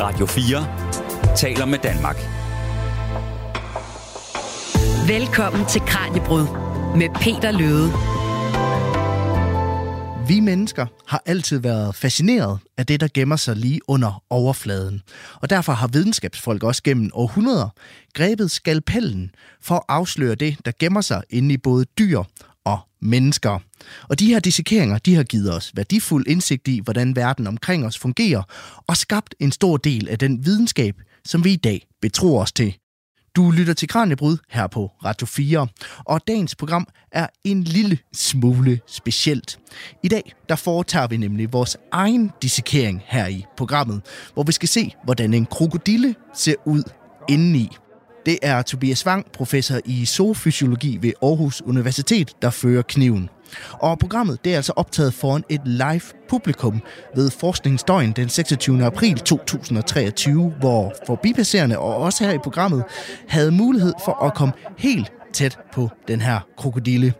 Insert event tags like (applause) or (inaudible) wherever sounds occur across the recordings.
Radio 4 taler med Danmark. Velkommen til Kranjebrud med Peter Løde. Vi mennesker har altid været fascineret af det, der gemmer sig lige under overfladen. Og derfor har videnskabsfolk også gennem århundreder grebet skalpellen for at afsløre det, der gemmer sig inde i både dyr og mennesker. Og de her dissekeringer, de har givet os værdifuld indsigt i, hvordan verden omkring os fungerer, og skabt en stor del af den videnskab, som vi i dag betror os til. Du lytter til Kranjebrud her på Radio 4, og dagens program er en lille smule specielt. I dag der foretager vi nemlig vores egen dissekering her i programmet, hvor vi skal se, hvordan en krokodille ser ud indeni. Det er Tobias Wang, professor i zoofysiologi ved Aarhus Universitet, der fører kniven. Og programmet det er altså optaget foran et live publikum ved Forskningsdøgn den 26. april 2023, hvor forbipasserende og også her i programmet havde mulighed for at komme helt tæt på den her krokodille.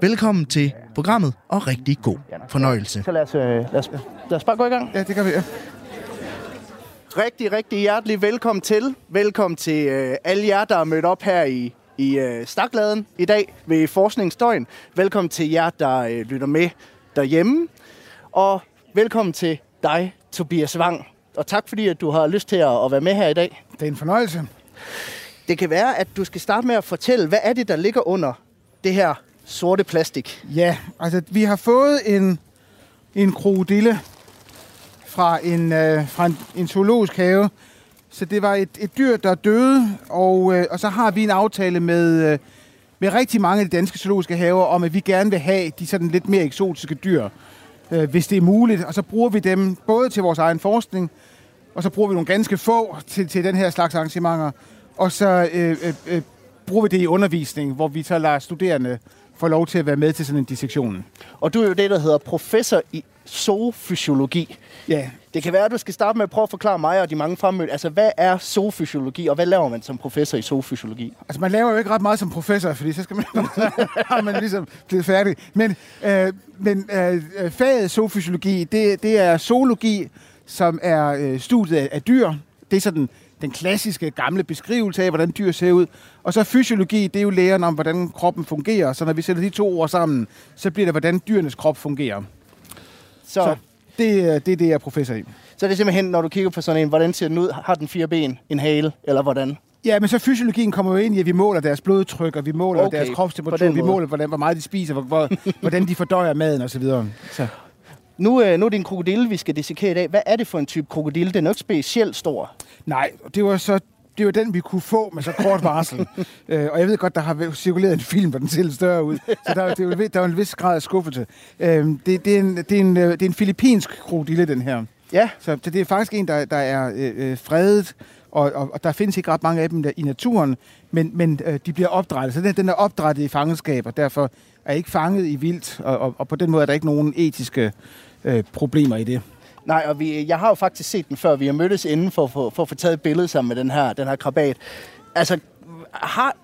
Velkommen til programmet, og rigtig god fornøjelse. Så lad os, øh, lad os, lad os bare gå i gang. Ja, det kan vi, ja. Rigtig, rigtig hjertelig velkommen til. Velkommen til øh, alle jer, der er mødt op her i, i øh, Stakladen i dag ved Forskningsdøgn. Velkommen til jer, der øh, lytter med derhjemme. Og velkommen til dig, Tobias Wang. Og tak fordi, at du har lyst til at, at være med her i dag. Det er en fornøjelse. Det kan være, at du skal starte med at fortælle, hvad er det, der ligger under det her sorte plastik? Ja, altså vi har fået en, en krokodille fra en, øh, fra en, en zoologisk have. Så det var et, et dyr, der døde, og, øh, og så har vi en aftale med, øh, med rigtig mange af de danske zoologiske haver om, at vi gerne vil have de sådan lidt mere eksotiske dyr, øh, hvis det er muligt. Og så bruger vi dem både til vores egen forskning, og så bruger vi nogle ganske få til, til den her slags arrangementer. Og så øh, øh, øh, bruger vi det i undervisning, hvor vi så lader studerende få lov til at være med til sådan en dissektion. Og du er jo det, der hedder professor i zoofysiologi. Ja, Det kan være, at du skal starte med at prøve at forklare mig og de mange fremmødte. Altså, hvad er zoofysiologi, og hvad laver man som professor i zoofysiologi? Altså, man laver jo ikke ret meget som professor, fordi så skal man, (laughs) man ligesom blevet færdig. Men, øh, men øh, faget zoofysiologi, det, det er zoologi, som er øh, studiet af, af dyr. Det er sådan den klassiske gamle beskrivelse af, hvordan dyr ser ud. Og så fysiologi, det er jo læren om, hvordan kroppen fungerer. Så når vi sætter de to ord sammen, så bliver det, hvordan dyrenes krop fungerer. Så, Så så. det, er- det er det, jeg er professor i. så det er simpelthen, når du kigger på sådan en, hvordan ser den ud? Har den fire ben, en hale, eller hvordan? Ja, men så fysiologien kommer jo ind i, at vi måler deres blodtryk, og vi måler Okay, deres kropstemperatur, vi måler, hvordan, hvor meget de spiser, hvor, hvor, (laughs) hvordan de fordøjer maden osv. Så. Nu, øh, nu er det en krokodille, vi skal dissekere i dag. Hvad er det for en type krokodille? Den er jo ikke specielt stor. Nej, det var så det var den, vi kunne få med så kort varsel. (laughs) øh, og jeg ved godt, der har cirkuleret en film, hvor den ser lidt større ud. Så der, det er jo, der er en vis grad af skuffelse. Øh, det, det, er en, det, er en, øh, det er en filippinsk krokodille, den her. Ja, Så det er faktisk en, der, der er øh, øh, fredet, og, og, og der findes ikke ret mange af dem der i naturen, men, men øh, de bliver opdrettet. Så den, den er opdrettet i fangenskab, og derfor er ikke fanget i vildt, og, og, og på den måde er der ikke nogen etiske øh, problemer i det. Nej, og vi, jeg har jo faktisk set den før. Vi har mødtes inden for, for, for at få taget et billede sammen med den her, den her krabat. Altså, har,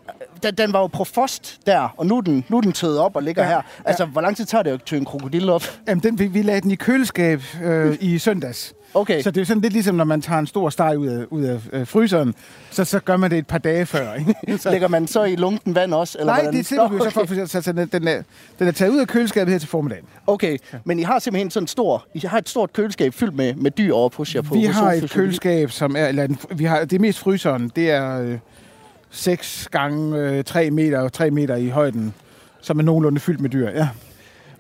den, den var jo profost der, og nu er den, nu er den tøet op og ligger Ja, her. Altså, hvor lang tid tager det at tø en krokodille op? Jamen, den, vi, vi lagde den i køleskab øh, i søndags. Okay. Så det er sådan lidt ligesom, når man tager en stor steg ud af, ud af øh, fryseren, så, så gør man det et par dage før. Ikke? (laughs) Så, Lægger man så i lunken vand også? Eller nej, hvordan? det vi jo Nå, så for, så, så den, den, er, den er taget ud af køleskabet her til formiddagen. Okay, men I har simpelthen sådan stor, I har et stort køleskab fyldt med, med dyr over hos jer på Vi har et køleskab, som er, eller en, vi har, det er mest fryseren, det er øh, 6 gange øh, 3 meter og 3 meter i højden, som er nogenlunde fyldt med dyr. Ja.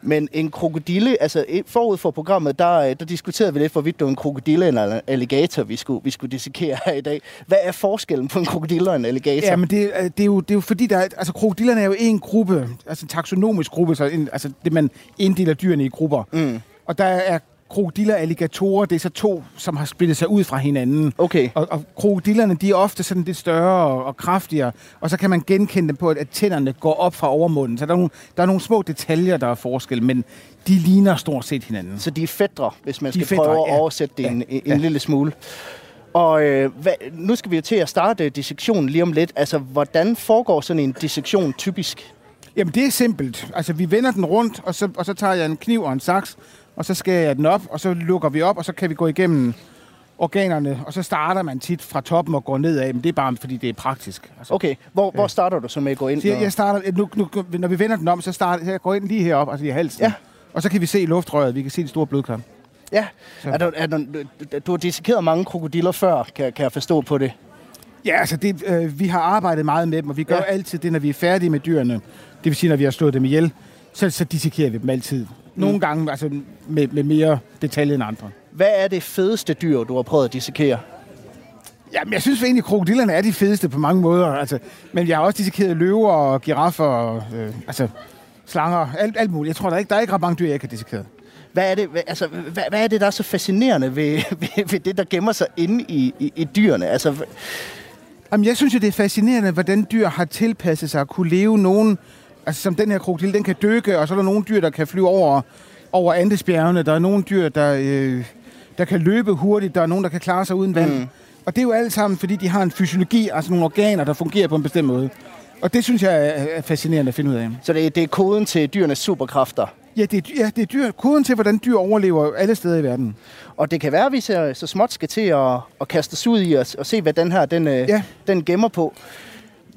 Men en krokodille, altså forud for programmet, der, øh, der diskuterede vi lidt, hvorvidt det var en krokodille eller en alligator, vi skulle, vi skulle dissekere her i dag. Hvad er forskellen på en krokodille og en alligator? Ja, men det, er- det, er jo, det er jo fordi, der er, altså krokodillerne er jo en gruppe, altså en taksonomisk gruppe, så en, altså det, man inddeler dyrene i grupper. Mm. Og der er krokodiller og alligatorer, det er så to, som har splittet sig ud fra hinanden. Okay. Og, og krokodillerne, de er ofte sådan lidt større og, og kraftigere, og så kan man genkende dem på, at, at tænderne går op fra overmunden. Så der er, nogle, der er nogle små detaljer, der er forskel, men de ligner stort set hinanden. Så de er fædre, hvis man De skal fætre, prøve at ja. oversætte det en, en Ja. lille smule. Og øh, hvad, nu skal vi jo til at starte dissektionen lige om lidt. Altså, hvordan foregår sådan en dissektion typisk? Jamen, det er simpelt. Altså, vi vender den rundt, og så, og så tager jeg en kniv og en saks, og så skærer jeg den op, og så lukker vi op, og så kan vi gå igennem organerne, og så starter man tit fra toppen og går nedad, men det er bare fordi, det er praktisk. Altså, Okay, hvor, hvor starter du så med at gå ind? Så jeg, jeg starter, nu, nu, når vi vender den om, så starter så jeg går ind lige herop, altså i halsen. Ja. Og så kan vi se luftrøret, vi kan se de store blodkar. Ja, Så- er du, er du, du har dissekeret mange krokodiller før, kan, kan jeg forstå på det. Ja, altså det, øh, vi har arbejdet meget med dem, og vi gør Ja. ja. altid det, når vi er færdige med dyrene. Det vil sige, når vi har slået dem ihjel, så, så dissekerer vi dem altid. Nogle mm. gange altså med, med mere detalje end andre. Hvad er det fedeste dyr, du har prøvet at dissekere? Jamen, jeg synes egentlig, at krokodillerne er de fedeste på mange måder. Altså, men jeg har også dissekeret løver og giraffer og øh, altså, slanger, alt, alt muligt. Jeg tror, der er ikke, der er ikke ret mange dyr, jeg ikke har dissekeret. Hvad er det, altså, hvad, hvad er det, der er så fascinerende ved, (laughs) ved, ved det, der gemmer sig inde i, i, i dyrene? Altså, Jamen, jeg synes jo, det er fascinerende, hvordan dyr har tilpasset sig at kunne leve nogen... Altså, som den her krokodil, den kan dykke, og så er der nogle dyr, der kan flyve over, over Andesbjergene. Der er nogle dyr, der, øh, der kan løbe hurtigt. Der er nogen, der kan klare sig uden vand. Mm. Og det er jo alt sammen, fordi de har en fysiologi, altså nogle organer, der fungerer på en bestemt måde. Og det synes jeg er, er fascinerende at finde ud af. så det, det er koden til dyrenes superkræfter. Ja, det er, ja, det er dyr. Koden til, hvordan dyr overlever alle steder i verden. Og det kan være, at vi så, så småt skal til at, at kaste os ud i og, og se, hvad den her den, ja. Ja. den gemmer på.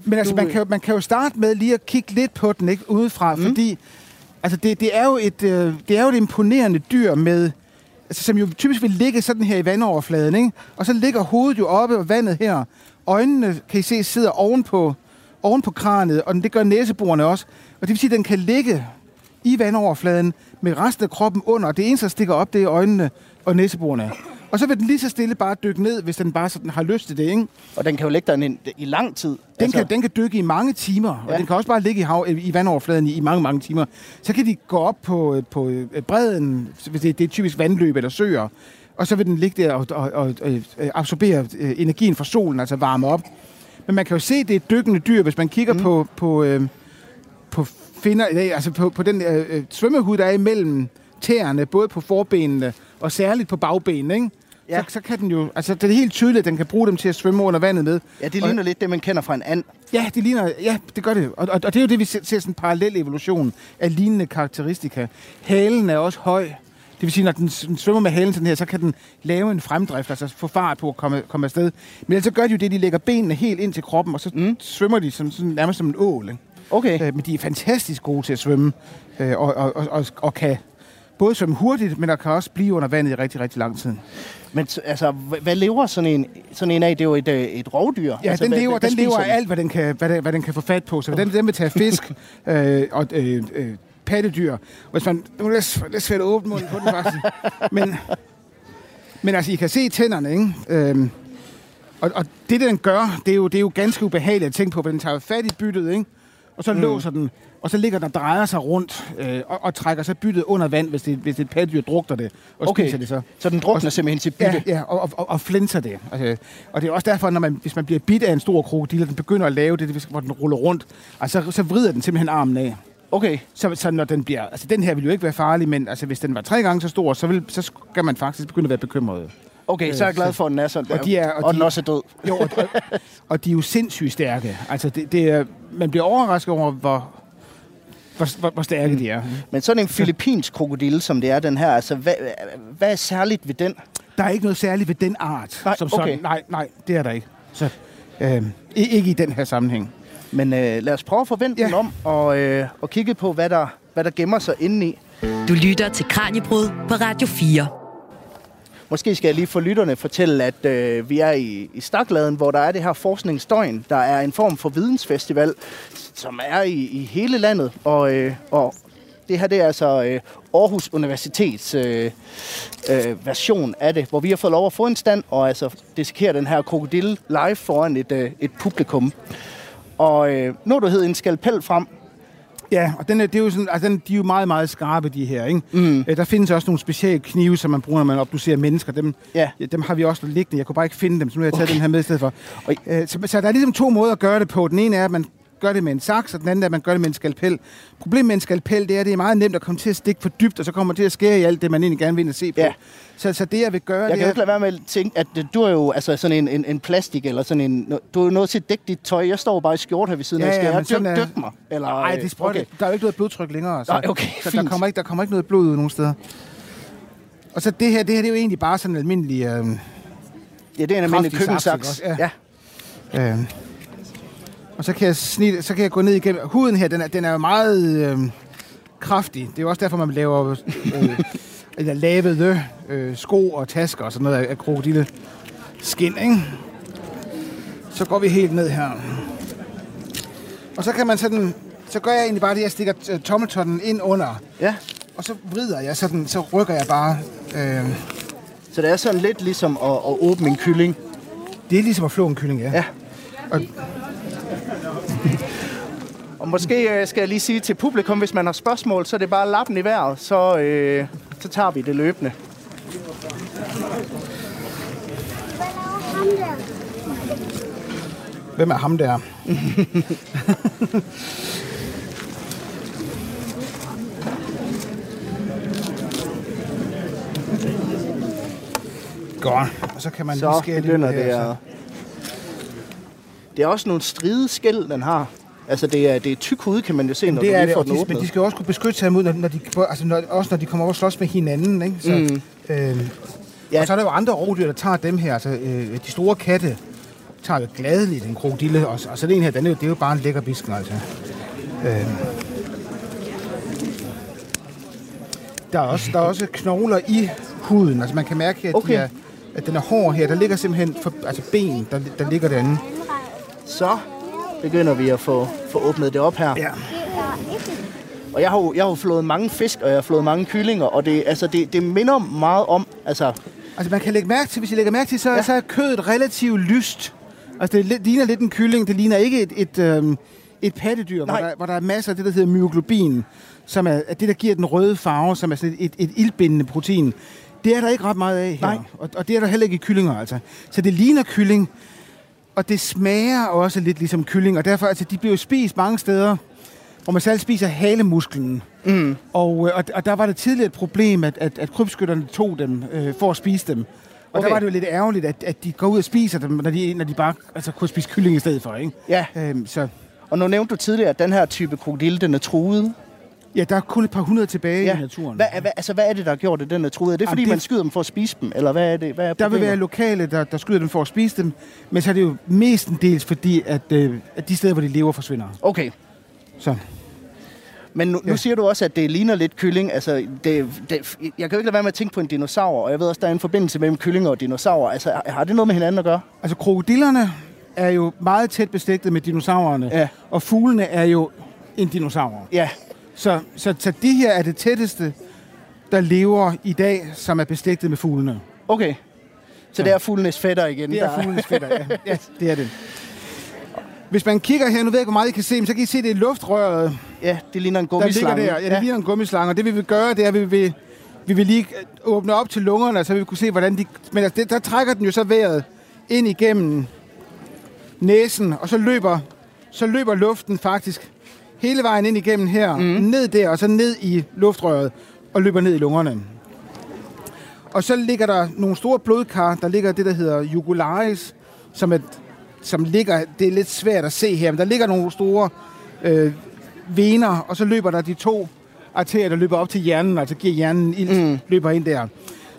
Men altså, man kan, jo- man kan jo starte med lige at kigge lidt på den ikke, udefra, mm. fordi altså, det, det, er jo et, øh, det er jo et imponerende dyr med, altså, som jo typisk vil ligge sådan her i vandoverfladen, ikke? og så ligger hovedet jo oppe og vandet her. Øjnene, kan I se, sidder oven på, oven på kranet, og det gør næseborene også. Og det vil sige, at den kan ligge i vandoverfladen med resten af kroppen under, og det eneste, der stikker op, det er øjnene og næseborene. Og så vil den lige så stille bare dykke ned, hvis den bare sådan har lyst til det, ikke? Og den kan jo ligge der i, lang tid. Den, altså, kan, den kan dykke i mange timer, og Ja. ja. den kan også bare ligge i, hav, i vandoverfladen i, i mange, mange timer. Så kan de gå op på, på øh, bredden, hvis det, det er typisk vandløb eller søer, og så vil den ligge der og, og, og, og øh, absorbere øh, energien fra solen, altså varme op. Men man kan jo se, det er dykkende dyr, hvis man kigger mm. på, på, øh, på, finder, altså på, på den øh, svømmehud, der er imellem tæerne, både på forbenene og særligt på bagbenene, ikke? Ja. Så, så kan den jo, altså det er helt tydeligt, at den kan bruge dem til at svømme under vandet med. Ja, det Og- ligner lidt det, man kender fra en and. Ja, det ligner, ja, det gør det. Og, og, og det er jo det, vi ser, ser sådan en parallel evolution af lignende karakteristika. Halen er også høj. Det vil sige, når den svømmer med halen sådan her, så kan den lave en fremdrift, altså få fart på at komme, komme afsted. Men ellers så gør de jo det, de lægger benene helt ind til kroppen, og så mm. svømmer de som, sådan, nærmest som en ål. Ikke? Okay. Øh, men de er fantastisk gode til at svømme, øh, og, og, og, og, og kan både svømme hurtigt, men der kan også blive under vandet i rigtig, rigtig lang tid. Men altså, hva- hvad lever sådan en, sådan en af? Det er jo et, øh, et rovdyr. Ja, altså, den lever, hvad den lever af alt, hvad den kan, hvad den, hvad den kan få fat på. Så den, den vil tage fisk (laughs) øh, og øh, øh, pattedyr. Hvis man, nu er det lidt, svært at åbne munden på den faktisk. Men, men altså, I kan se tænderne, ikke? Øhm, og, og det, den gør, det er, jo, det er jo ganske ubehageligt at tænke på, for den tager fat i byttet, ikke? Og så mm. låser den, og så ligger den og drejer sig rundt, øh, og, og trækker så byttet under vand, hvis det, hvis det et pattedyr drukner det, og Okay. spiser det så. Så den drukner simpelthen sit bytte. Ja, ja og, og, og, og flænser det. Altså, og det er også derfor, når man, hvis man bliver bidt af en stor krokodil, og den begynder at lave det, hvor den ruller rundt, altså, så, så vrider den simpelthen armen af. Okay. Så, så når den bliver... Altså, den her vil jo ikke være farlig, men altså, hvis den var tre gange så stor, så, vil, så skal man faktisk begynde at være bekymret. Okay, så er jeg glad for, at den er sådan. Og de er- og og den de- også er død. Jo, og, og, de er jo sindssygt stærke. Altså, det, det er, man bliver overrasket over, hvor, hvor, hvor, hvor stærke de er. Men sådan en filippinsk krokodille, som det er den her, altså, hvad, hvad er særligt ved den? Der er ikke noget særligt ved den art. Nej, som sådan. okay. Nej, nej, det er der ikke. Så, øh, ikke i den her sammenhæng. Men øh, lad os prøve at forvente. Ja. den om og, øh, og kigge på, hvad der, hvad der gemmer sig indeni. Du lytter til Kranjebrud på Radio 4. Måske skal jeg lige for lytterne fortælle, at øh, vi er i, i Stakladen, hvor der er det her forskningsdøgn. Der er en form for vidensfestival, som er i, i hele landet. Og, øh, og det her det er altså øh, Aarhus Universitets øh, øh, version af det, hvor vi har fået lov at få en stand og altså dissekere den her krokodille live foran et, øh, et publikum. Og øh, nu du hed en skalpel frem. Ja, og den er, det er jo sådan, altså den, de er jo meget, meget skarpe, de her. Ikke? Mm. Der findes også nogle specielle knive, som man bruger, når man obducerer mennesker. Dem, Ja. dem har vi også liggende. Jeg kunne bare ikke finde dem, så nu har jeg taget Okay. den her med i stedet for. Oj. Øh, så, så der er ligesom to måder at gøre det på. Den ene er, at man gør det med en saks, og den anden er, at man gør det med en skalpel. Problemet med en skalpel, det er, at det er meget nemt at komme til at stikke for dybt, og så kommer man til at skære i alt det, man egentlig gerne vil se på. Ja. Så, så det, jeg vil gøre, Jeg det kan jo er... ikke lade være med at tænke, at øh, du er jo altså sådan en, en, en plastik, eller sådan en... Du er jo noget til at dække dit tøj. Jeg står bare i skjort her ved siden Ja, af. Skal ja, jeg men sådan dyk, er- dyk mig? Eller, Nej, øh, det sprøjter. okay. Okay. Der er jo ikke noget blodtryk længere. Så, Nej, okay, så der kommer, ikke, der kommer ikke noget blod ud nogen steder. Og så det her, det her det er jo egentlig bare sådan en almindelig... Øh, Ja, det er en almindelig køkkensaks. også? Ja. Øh, og så kan, jeg snit, så kan jeg gå ned igennem. Huden her, den er, den er jo meget øh, kraftig. Det er jo også derfor, man laver øh, eller lavede øh, sko og tasker og sådan noget af, af krokodille skin, ikke? Så går vi helt ned her. Og så kan man sådan... Så gør jeg egentlig bare det, jeg stikker øh, tommeltotten ind under. ja. Og så vrider jeg sådan, så rykker jeg bare. Øh, Så det er sådan lidt ligesom at, at åbne en kylling. det er ligesom at flå en kylling, ja. Ja. Og, Og måske øh, skal jeg lige sige til publikum, hvis man har spørgsmål, så er det bare lappen i vejret, så, øh, så tager vi det løbende. hvem er ham der? (laughs) Godt. Og så kan man lige Så skære lidt begynder ud det at... Det er også nogle stride skæld, den har. Altså, det er, det er tyk hud, kan man jo se, når Det er det, får den de, men de skal jo også kunne beskytte sig imod, når, når de, altså når, også når de kommer over og slås med hinanden. Ikke? Så, mm. øh, Ja. Og så er der jo andre rovdyr, der tager dem her. Altså, øh, de store katte tager jo gladeligt en krokodille, og, og så den her, den er, jo- det er jo bare en lækker bisken, altså. Øh. Der er, også, der er også knogler i huden. Altså man kan mærke, at, Okay. de er, at den er hård her. Der ligger simpelthen for, altså ben, der, der ligger derinde. Så begynder vi at få, få åbnet det op her. Ja. Og jeg har, jo, jeg har jo flået mange fisk, og jeg har flået mange kyllinger, og det, altså, det, det minder meget om... Altså, Altså man kan lægge mærke til, hvis I lægger mærke til, så, Ja. så er kødet relativt lyst. Altså det ligner lidt en kylling, det ligner ikke et, et, øhm, et pattedyr, hvor der, hvor der er masser af det, der hedder myoglobin, som er, er det, der giver den røde farve, som er sådan et, et, et ildbindende protein. Det er der ikke ret meget af her. Nej. Og, og det er der heller ikke i kyllinger, altså. Så det ligner kylling, og det smager også lidt ligesom kylling, og derfor, altså, de bliver jo spist mange steder, hvor man selv spiser halemusklen. Mm. Og, øh, og, og der var det tidligere et problem, at, at, at krybskytterne tog dem øh, for at spise dem. Og okay. Okay. der var det jo lidt ærgerligt, at, at de går ud og spiser dem, når de, når de bare altså, kunne spise kylling i stedet for. Ikke? ja, Øhm, så og nu nævnte du tidligere, at den her type krokodille, den er truet. Ja, der er kun et par hundrede tilbage Ja. i naturen. Hvad, er- hvad, altså, hvad er det, der har gjort, at den er truet? Er det, Jamen, fordi det- man skyder dem for at spise dem? Eller hvad er det? Hvad er Der vil være lokale, der, der skyder dem for at spise dem, men så er det jo mestendels fordi, at, øh, at de steder, hvor de lever, forsvinder. Okay, Så. men nu, nu Ja. siger du også, at det ligner lidt kylling. Altså, det, det, jeg kan jo ikke lade være med at tænke på en dinosaur, og jeg ved også, der er en forbindelse mellem kyllinger og dinosaurer. Altså, har- har det noget med hinanden at gøre? Altså, krokodillerne er jo meget tæt beslægtet med dinosaurerne, Ja. og fuglene er jo en dinosaur. Ja, Så, så, så det her er det tætteste, der lever i dag, som er beslægtet med fuglene. okay. Så det er fuglenes fætter igen. Det er der- fuglenes fætter, ja. (laughs) ja. det er det. Hvis man kigger her, nu ved jeg ikke, hvor meget I kan se, men så kan I se, det er luftrøret, Ja, det ligner en der ligger gummislange. der. Ja, det ligner en gummislange, og det vi vil gøre, det er, at vi vil, vi vil lige åbne op til lungerne, så vi vil kunne se, hvordan de... Men altså, det, der trækker den jo så vejret ind igennem næsen, og så løber, så løber luften faktisk hele vejen ind igennem her, mm. ned der, og så ned i luftrøret, og løber ned i lungerne. Og så ligger der nogle store blodkar, der ligger det, der hedder jugularis, som, er, som ligger, det er lidt svært at se her, men der ligger nogle store øh, vener, og så løber der de to arterier, der løber op til hjernen, altså giver hjernen ild, mm. løber ind der.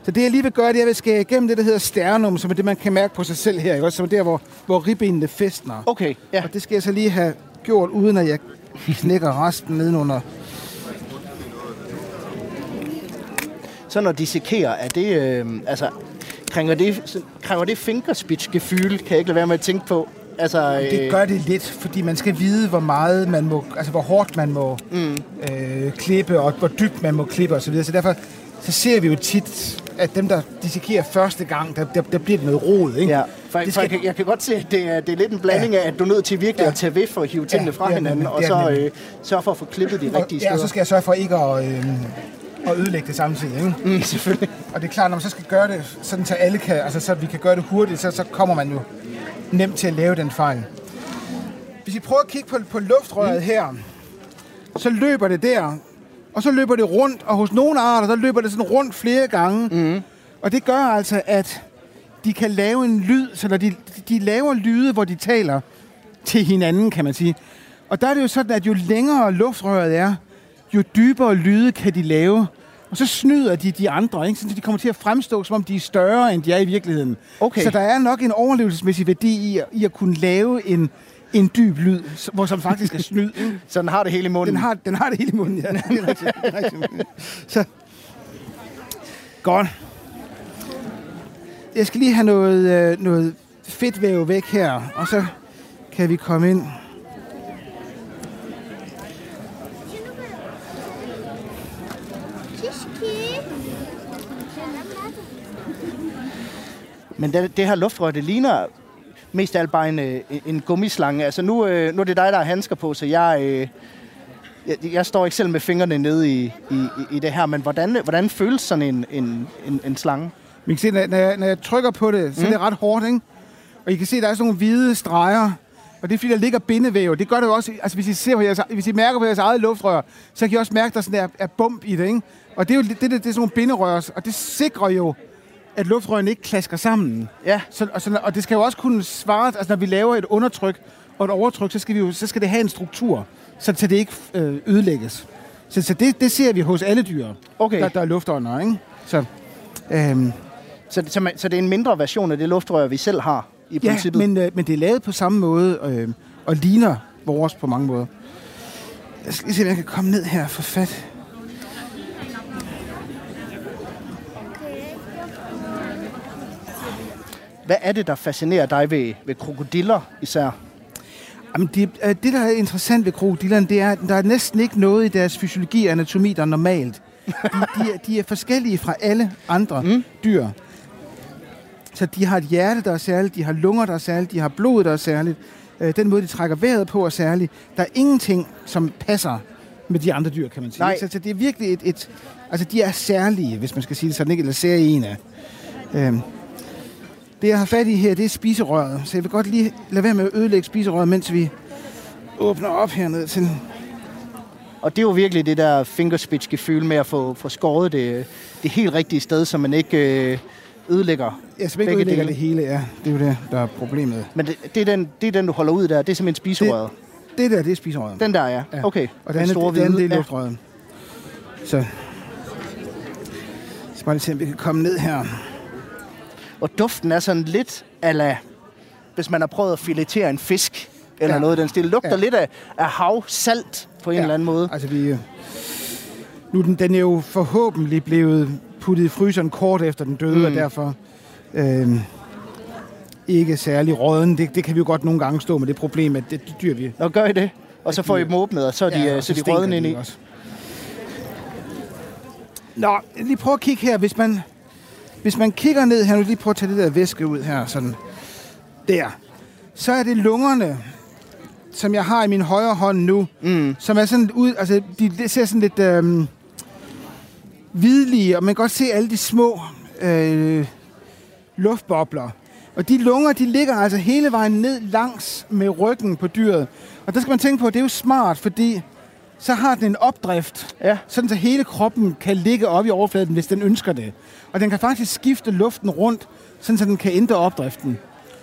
Så det jeg lige vil gøre, det er, at jeg skal igennem det, der hedder sternum, som er det, man kan mærke på sig selv her, ikke? som er der, hvor, hvor ribbenene festner. Okay, ja. Og det skal jeg så lige have gjort, uden at jeg knækker resten nedenunder. Så når de sekerer, er det... Øh, altså, krænger det, krænger det fingerspitzgefühl, kan jeg ikke lade være med at tænke på. Altså, øh, Det gør det lidt, fordi man skal vide, hvor meget man må, altså hvor hårdt man må mm. øh, klippe, og hvor dybt man må klippe osv. Så, videre. så derfor så ser vi jo tit, at dem, der dissekerer første gang, der, der, der bliver det noget rod, ikke? Ja, for, Det det skal- for jeg, kan, jeg kan godt se, at det er, det er lidt en blanding ja. af, at du er nødt til virkelig ja. Ja. at tage ved for at hive tingene Ja, fra er hinanden, og så øh, sørge for at få klippet de Og, rigtige ja, og steder. så skal jeg sørge for ikke at, øh, at ødelægge det samtidig. Ikke? Mm, selvfølgelig. Og det er klart, når man så skal gøre det, sådan så alle kan, altså så vi kan gøre det hurtigt, så, så kommer man jo nemt til at lave den fejl. Hvis I prøver at kigge på, på luftrøret mm. her, så løber det der, og så løber det rundt, og hos nogle arter, så løber det sådan rundt flere gange. Mm. Og det gør altså, at de kan lave en lyd, så når de, de laver lyde, hvor de taler til hinanden, kan man sige. Og der er det jo sådan, at jo længere luftrøret er, jo dybere lyde kan de lave Og så snyder de de andre, ikke? så de kommer til at fremstå, som om de er større, end de er i virkeligheden. Okay. Så der er nok en overlevelsesmæssig værdi i, at- i at kunne lave en, en dyb lyd, hvor som faktisk er snyd. (laughs) Så den har det hele i munden. Den har, den har det hele i munden, ja. (laughs) Så. Godt. Jeg skal lige have noget, øh, noget fedtvæv væk her, og så kan vi komme ind. Men det, det her luftrør, det ligner mest af alt bare en, øh, en gummislange. Altså nu, øh, nu er det dig, der har handsker på, så jeg, jeg, jeg står ikke selv med fingrene nede i, i, i- i det her. Men hvordan, hvordan føles sådan en, en, en, en slange? Vi kan se, når, jeg, når jeg trykker på det, så mm. er det ret hårdt, ikke? Og I kan se, der er sådan nogle hvide streger, og det er fordi, der ligger bindevæv. Det gør det jo også, altså hvis I, ser på jeres, hvis I mærker på jeres eget luftrør, så kan I også mærke, at der sådan er, er bump i det, ikke? Og det er jo det, det, det er sådan nogle binderør, og det sikrer jo, at luftrørene ikke klasker sammen. Ja, Så, og, så, og det skal jo også kunne svare, altså når vi laver et undertryk og et overtryk, så skal, vi jo, så skal det have en struktur, så, så det ikke øh, ødelægges. Så, så det, det ser vi hos alle dyr, Okay. der, der er luftånder, ikke? Så, øhm, så, så, man, så det er en mindre version af det luftrør, vi selv har i ja, princippet. men, øh, men det er lavet på samme måde øh, og ligner vores på mange måder. Jeg skal lige se, om jeg kan komme ned her for fat. Hvad er det, der fascinerer dig ved, ved krokodiller især? Jamen, det, øh, det, der er interessant ved krokodillerne, det er, at der er næsten ikke noget i deres fysiologi og anatomi, der er normalt. De, de, er, de er forskellige fra alle andre mm. dyr. Så de har et hjerte, der er særligt, de har lunger, der er særligt, de har blod, der er særligt. Øh, Den måde, de trækker vejret på, er særlig. Der er ingenting, som passer med de andre dyr, kan man sige. Nej. Så, så det er virkelig et, et... Altså, de er særlige, hvis man skal sige det sådan, ikke? Eller særlige. Øhm, det, jeg har fat i her, det er spiserøret. Så jeg vil godt lige lade være med at ødelægge spiserøret, mens vi åbner op hernede til... Og det er jo virkelig det der fingerspidsgefühl med at få, få skåret det, det helt rigtige sted, så man ikke øh, ødelægger Jeg skal ikke begge ødelægge dele. det hele, ja. Det er jo det, der er problemet. Men det, det, er den, det er den, du holder ud der. Det er simpelthen spiserøret. Det der, det er spiserøret. Den der, ja. Ja. Okay. Og Den det andet, store det, det andet det hvide. er luftrøret. Så... Så bare lige se, om vi kan komme ned her. Og duften er sådan lidt ala, hvis man har prøvet at filetere en fisk, eller Ja. noget den stil. Det lugter Ja. lidt af, af havsalt på en eller anden måde. Altså, vi... øh, Nu den, den er jo forhåbentlig blevet puttet i fryseren kort efter den døde, mm. og derfor øh, ikke særlig råden. Det, det kan vi jo godt nogle gange stå med det problem, at det, det dyr vi... Nå, gør I det? Og så får I dem åbnet, og så er de, ja, og så er de rødden ind i. også. Nå, lige prøv at kigge her. Hvis man, hvis man kigger ned her, nu lige prøv at tage det der væske ud her, sådan der. Så er det lungerne, som jeg har i min højre hånd nu, mm. som er sådan ud, altså de, de ser sådan lidt øhm, hvidlige, og man kan godt se alle de små øh, luftbobler. Og de lunger, de ligger altså hele vejen ned langs med ryggen på dyret. Og der skal man tænke på, at det er jo smart, fordi så har den en opdrift, Ja. sådan så hele kroppen kan ligge op i overfladen, hvis den ønsker det. Og den kan faktisk skifte luften rundt, sådan så den kan ændre opdriften.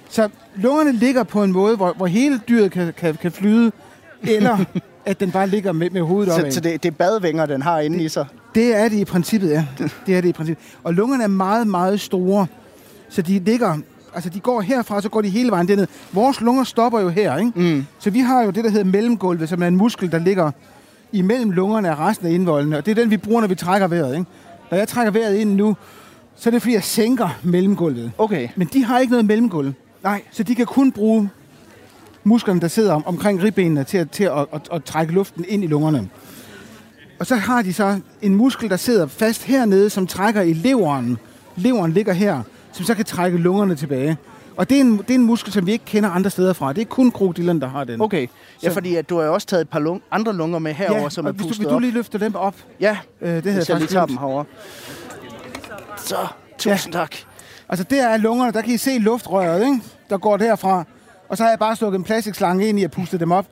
Så lungerne ligger på en måde, hvor, hvor hele dyret kan, kan, kan flyde, eller (laughs) at den bare ligger med, med hovedet Så, opad. så det, det er badvinger, den har inde i sig. Det er det i princippet, ja. Det er det i princippet. Og lungerne er meget, meget store. Så de ligger... Altså, de går herfra, så går de hele vejen derned. Vores lunger stopper jo her, ikke? Mm. Så vi har jo det, der hedder mellemgulvet, som er en muskel, der ligger imellem lungerne og resten af indvoldene. Og det er den, vi bruger, når vi trækker vejret, ikke? Når jeg trækker vejret ind nu, så er det, fordi jeg sænker mellemgulvet. Okay. Men de har ikke noget mellemgulv. Nej. Så de kan kun bruge musklerne, der sidder om, omkring ribbenene, til, at, til at, at, at trække luften ind i lungerne. Og så har de så en muskel, der sidder fast hernede, som trækker i leveren. Leveren ligger her, som så kan trække lungerne tilbage. Og det er en, det er en muskel, som vi ikke kender andre steder fra. Det er kun krokodillerne, der har den. Okay. Ja, Så- fordi at du har jo også taget et par lung- andre lunger med herover, ja, som er hvis du, pustet du op. lige løfter dem op. Ja, Øh, det hvis jeg lige tager dem herover. Så, tusind tak. Altså, der er lungerne, der kan I se luftrøret, ikke? der går derfra. Og så har jeg bare stukket en plastikslange ind i og pustet dem op.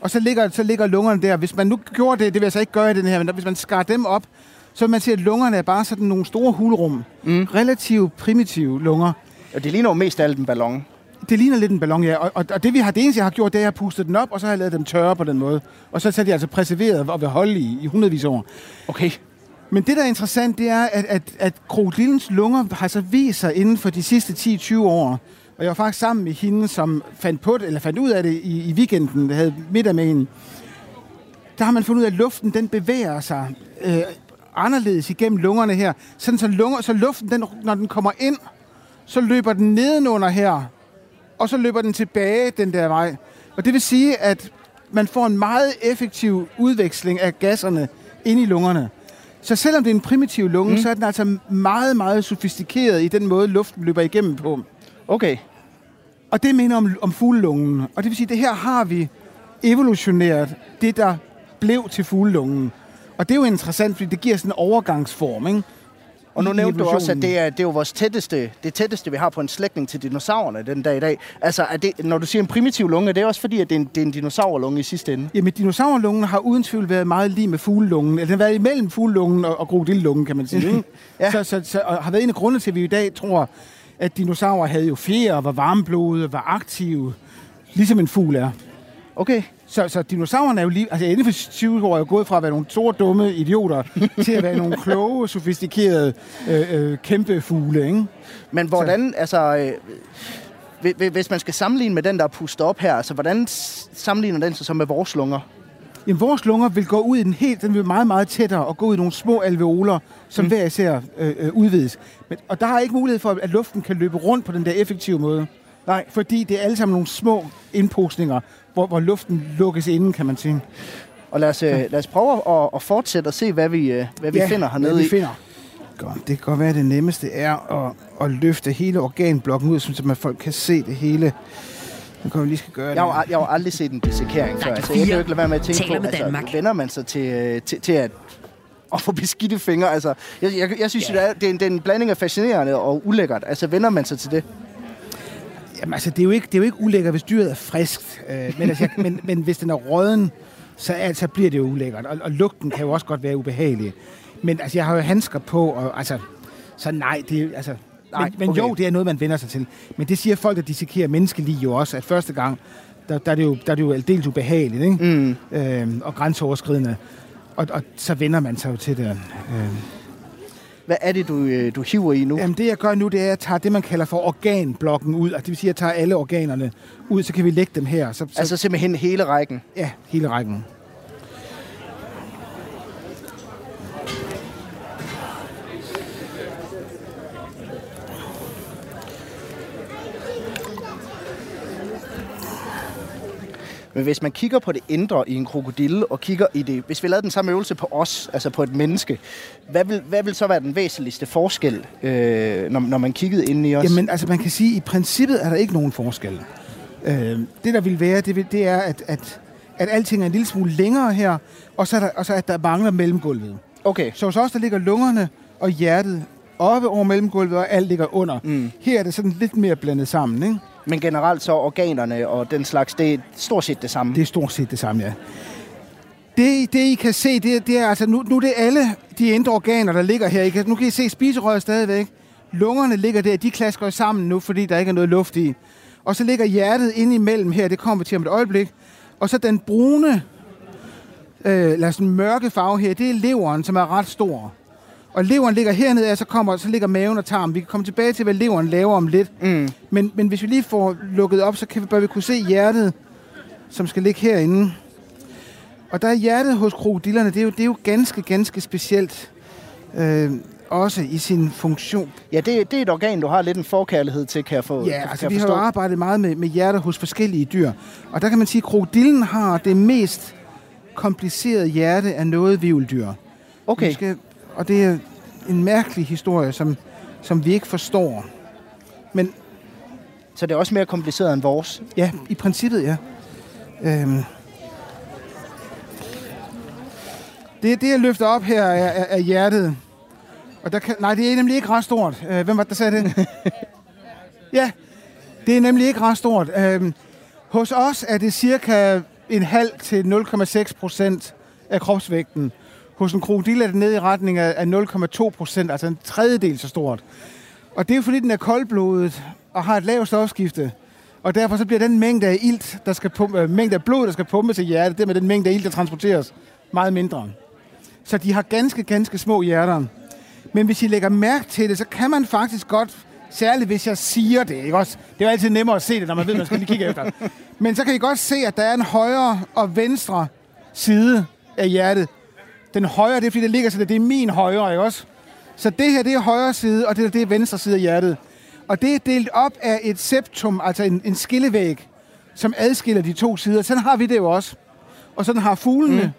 Og så ligger, så ligger lungerne der. Hvis man nu gjorde det, det vil jeg så ikke gøre i den her, men hvis man skar dem op, så vil man se, at lungerne er bare sådan nogle store hulrum. Mm. Relativt primitive lunger. Og det ligner jo mest alt en ballon. Det ligner lidt en ballon, ja. Og, og, og det, vi har, det eneste, jeg har gjort, det er, at jeg har pustet den op, og så har jeg lavet dem tørre på den måde. Og så er de altså preserveret og vil holde i, i hundredvis af år. Okay. Men det, der er interessant, det er, at, at, at krokodillens lunger har så vist sig inden for de sidste 10-20 år. Og jeg var faktisk sammen med hende, som fandt, på det, eller fandt ud af det i, i weekenden, der havde middag med hende. Der har man fundet ud af, at luften den bevæger sig øh, anderledes igennem lungerne her. Sådan så, lunger, så luften, den, når den kommer ind, så løber den nedenunder her, og så løber den tilbage den der vej. Og det vil sige, at man får en meget effektiv udveksling af gasserne ind i lungerne. Så selvom det er en primitiv lunge, mm. så er den altså meget, meget sofistikeret i den måde, luften løber igennem på. Okay. Og det minder om, om fuglelungen. Og det vil sige, at det her har vi evolutioneret det, der blev til fuglelungen. Og det er jo interessant, fordi det giver sådan en overgangsform, ikke? Og nu nævnte du også, at det er, det er jo vores tætteste, det tætteste, vi har på en slægtning til dinosaurerne den dag i dag. Altså, er det, når du siger en primitiv lunge, er det også fordi, at det er en, det er en dinosaurlunge i sidste ende? Jamen, dinosaurlungen har uden tvivl været meget lige med fuglelungen. Eller den har været imellem fuglelungen og, og krokodillungen, kan man sige. (laughs) Ja. så, så, så, og har været en af grundene til, at vi i dag tror, at dinosaurer havde jo fjer, var varmblodede, var aktive, ligesom en fugl er. Okay. Så, så dinosaurerne er jo lige... Altså inden for 20 år er jo gået fra at være nogle store, dumme idioter, (laughs) til at være nogle kloge, sofistikerede, øh, øh, kæmpe fugle, ikke? Men hvordan, altså... Øh, hvi- hvi- hvis man skal sammenligne med den, der er pustet op her, altså hvordan sammenligner den sig så med vores lunger? Jamen, vores lunger vil gå ud i den helt, den vil meget, meget tættere og gå ud i nogle små alveoler, som mm. hver især øh, øh, udvides. Men, og der er ikke mulighed for, at luften kan løbe rundt på den der effektive måde. Nej, fordi det er alle sammen nogle små indpustninger, hvor, hvor luften lukkes inden, kan man sige. Og lad os, øh, lad os prøve at, at fortsætte og se, hvad vi, øh, hvad vi finder hernede hvad vi i. finder. Godt. Det kan godt være, at det nemmeste er at, at løfte hele organblokken ud, så man folk kan se det hele. Nu kan vi lige skal gøre Jeg har, det. jeg har aldrig set en dissekering før. Radio Altså, jeg kan jo 4 ikke lade være med at tænke taler på, med altså, vender man sig til, øh, til, til at, (laughs) at få beskidte fingre? Altså, jeg, jeg, jeg synes, yeah. det, er, det, er en, det er en blanding af fascinerende og ulækkert. Altså, vender man sig til det? Jamen, altså, det er jo ikke, det er jo ikke ulækkert, hvis dyret er friskt. Øh, men, altså, jeg, men, men hvis den er råden, så, er, så bliver det jo ulækkert. Og, og lugten kan jo også godt være ubehagelig. Men altså, jeg har jo handsker på, og altså, så nej, det er altså... Nej, men, men okay. jo, det er noget, man vender sig til. Men det siger folk, der dissekerer menneskelig jo også, at første gang, der, der, er, det jo, der er det jo aldeles ubehageligt, ikke? Mm. Øhm, og grænseoverskridende. Og, og så vender man sig jo til det. Øhm. Hvad er det, du, øh, du hiver i nu? Jamen det jeg gør nu, det er, at jeg tager det, man kalder for organblokken ud. Altså, det vil sige, at jeg tager alle organerne ud, så kan vi lægge dem her. Så, så, Altså simpelthen hele rækken. ja, hele rækken. Men hvis man kigger på det indre i en krokodille, og kigger i det... Hvis vi lavede den samme øvelse på os, altså på et menneske, hvad vil, hvad vil så være den væsentligste forskel, øh, når, når man kiggede ind i os? Jamen altså man kan sige, at i princippet er der ikke nogen forskel. Øh, det der vil være, det, vil, det er, at, at, at alting er en lille smule længere her, og så, er der, og så at der mangler mellemgulvet. Okay. Så hos os, der ligger lungerne og hjertet oppe over mellemgulvet, og alt ligger under. Mm. Her er det sådan lidt mere blandet sammen, ikke? Men generelt så organerne og den slags, det er stort set det samme. Det er stort set det samme, ja. Det, det I kan se, det, det er altså, nu, nu er det alle de indre organer, der ligger her. I kan, nu kan I se spiserøret stadigvæk. Lungerne ligger der, de klasker sammen nu, fordi der ikke er noget luft i. Og så ligger hjertet inde imellem her, det kommer til om et øjeblik. Og så den brune, øh, eller sådan mørke farve her, det er leveren, som er ret stor. Og leveren ligger hernede, og så, kommer, så ligger maven og tarmen. Vi kan komme tilbage til, hvad leveren laver om lidt. Mm. Men, men hvis vi lige får lukket op, så kan vi, bør vi kunne se hjertet, som skal ligge herinde. Og der er hjertet hos krokodillerne, det er jo, det er jo ganske, ganske specielt. Øh, også i sin funktion. Ja, det, det er et organ, du har lidt en forkærlighed til, kan jeg, få, Ja, kan altså jeg vi har forstå. jo arbejdet meget med, med hjerter hos forskellige dyr. Og der kan man sige, at krokodillen har det mest komplicerede hjerte af noget vivldyr. Okay, Vi Skal, og det er en mærkelig historie, som, som vi ikke forstår. Men så det er også mere kompliceret end vores. Ja, i princippet, ja. Øhm. Det, det, jeg løfter op her, er, er, er hjertet. Og der kan, nej, det er nemlig ikke ret stort. Øh, hvem var det, der sagde det? (laughs) ja, det er nemlig ikke ret stort. Øhm, hos os er det cirka en halv til 0,6 procent af kropsvægten. Hos en krokodil er det nede i retning af, 0,2 procent, altså en tredjedel så stort. Og det er jo fordi, den er koldblodet og har et lavt stofskifte. Og derfor så bliver den mængde af ilt, der skal pumpe, øh, mængde af blod, der skal pumpe til hjertet, det med den mængde af ilt, der transporteres, meget mindre. Så de har ganske, ganske små hjerter. Men hvis I lægger mærke til det, så kan man faktisk godt, særligt hvis jeg siger det, ikke også? Det er altid nemmere at se det, når man ved, man skal lige kigge efter. Men så kan I godt se, at der er en højre og venstre side af hjertet. Den højre, det er fordi, det ligger sådan, det er min højre, ikke også? Så det her, det er højre side, og det, her, det er venstre side af hjertet. Og det er delt op af et septum, altså en, en skillevæg, som adskiller de to sider. Sådan har vi det jo også. Og sådan har fuglene. Mm.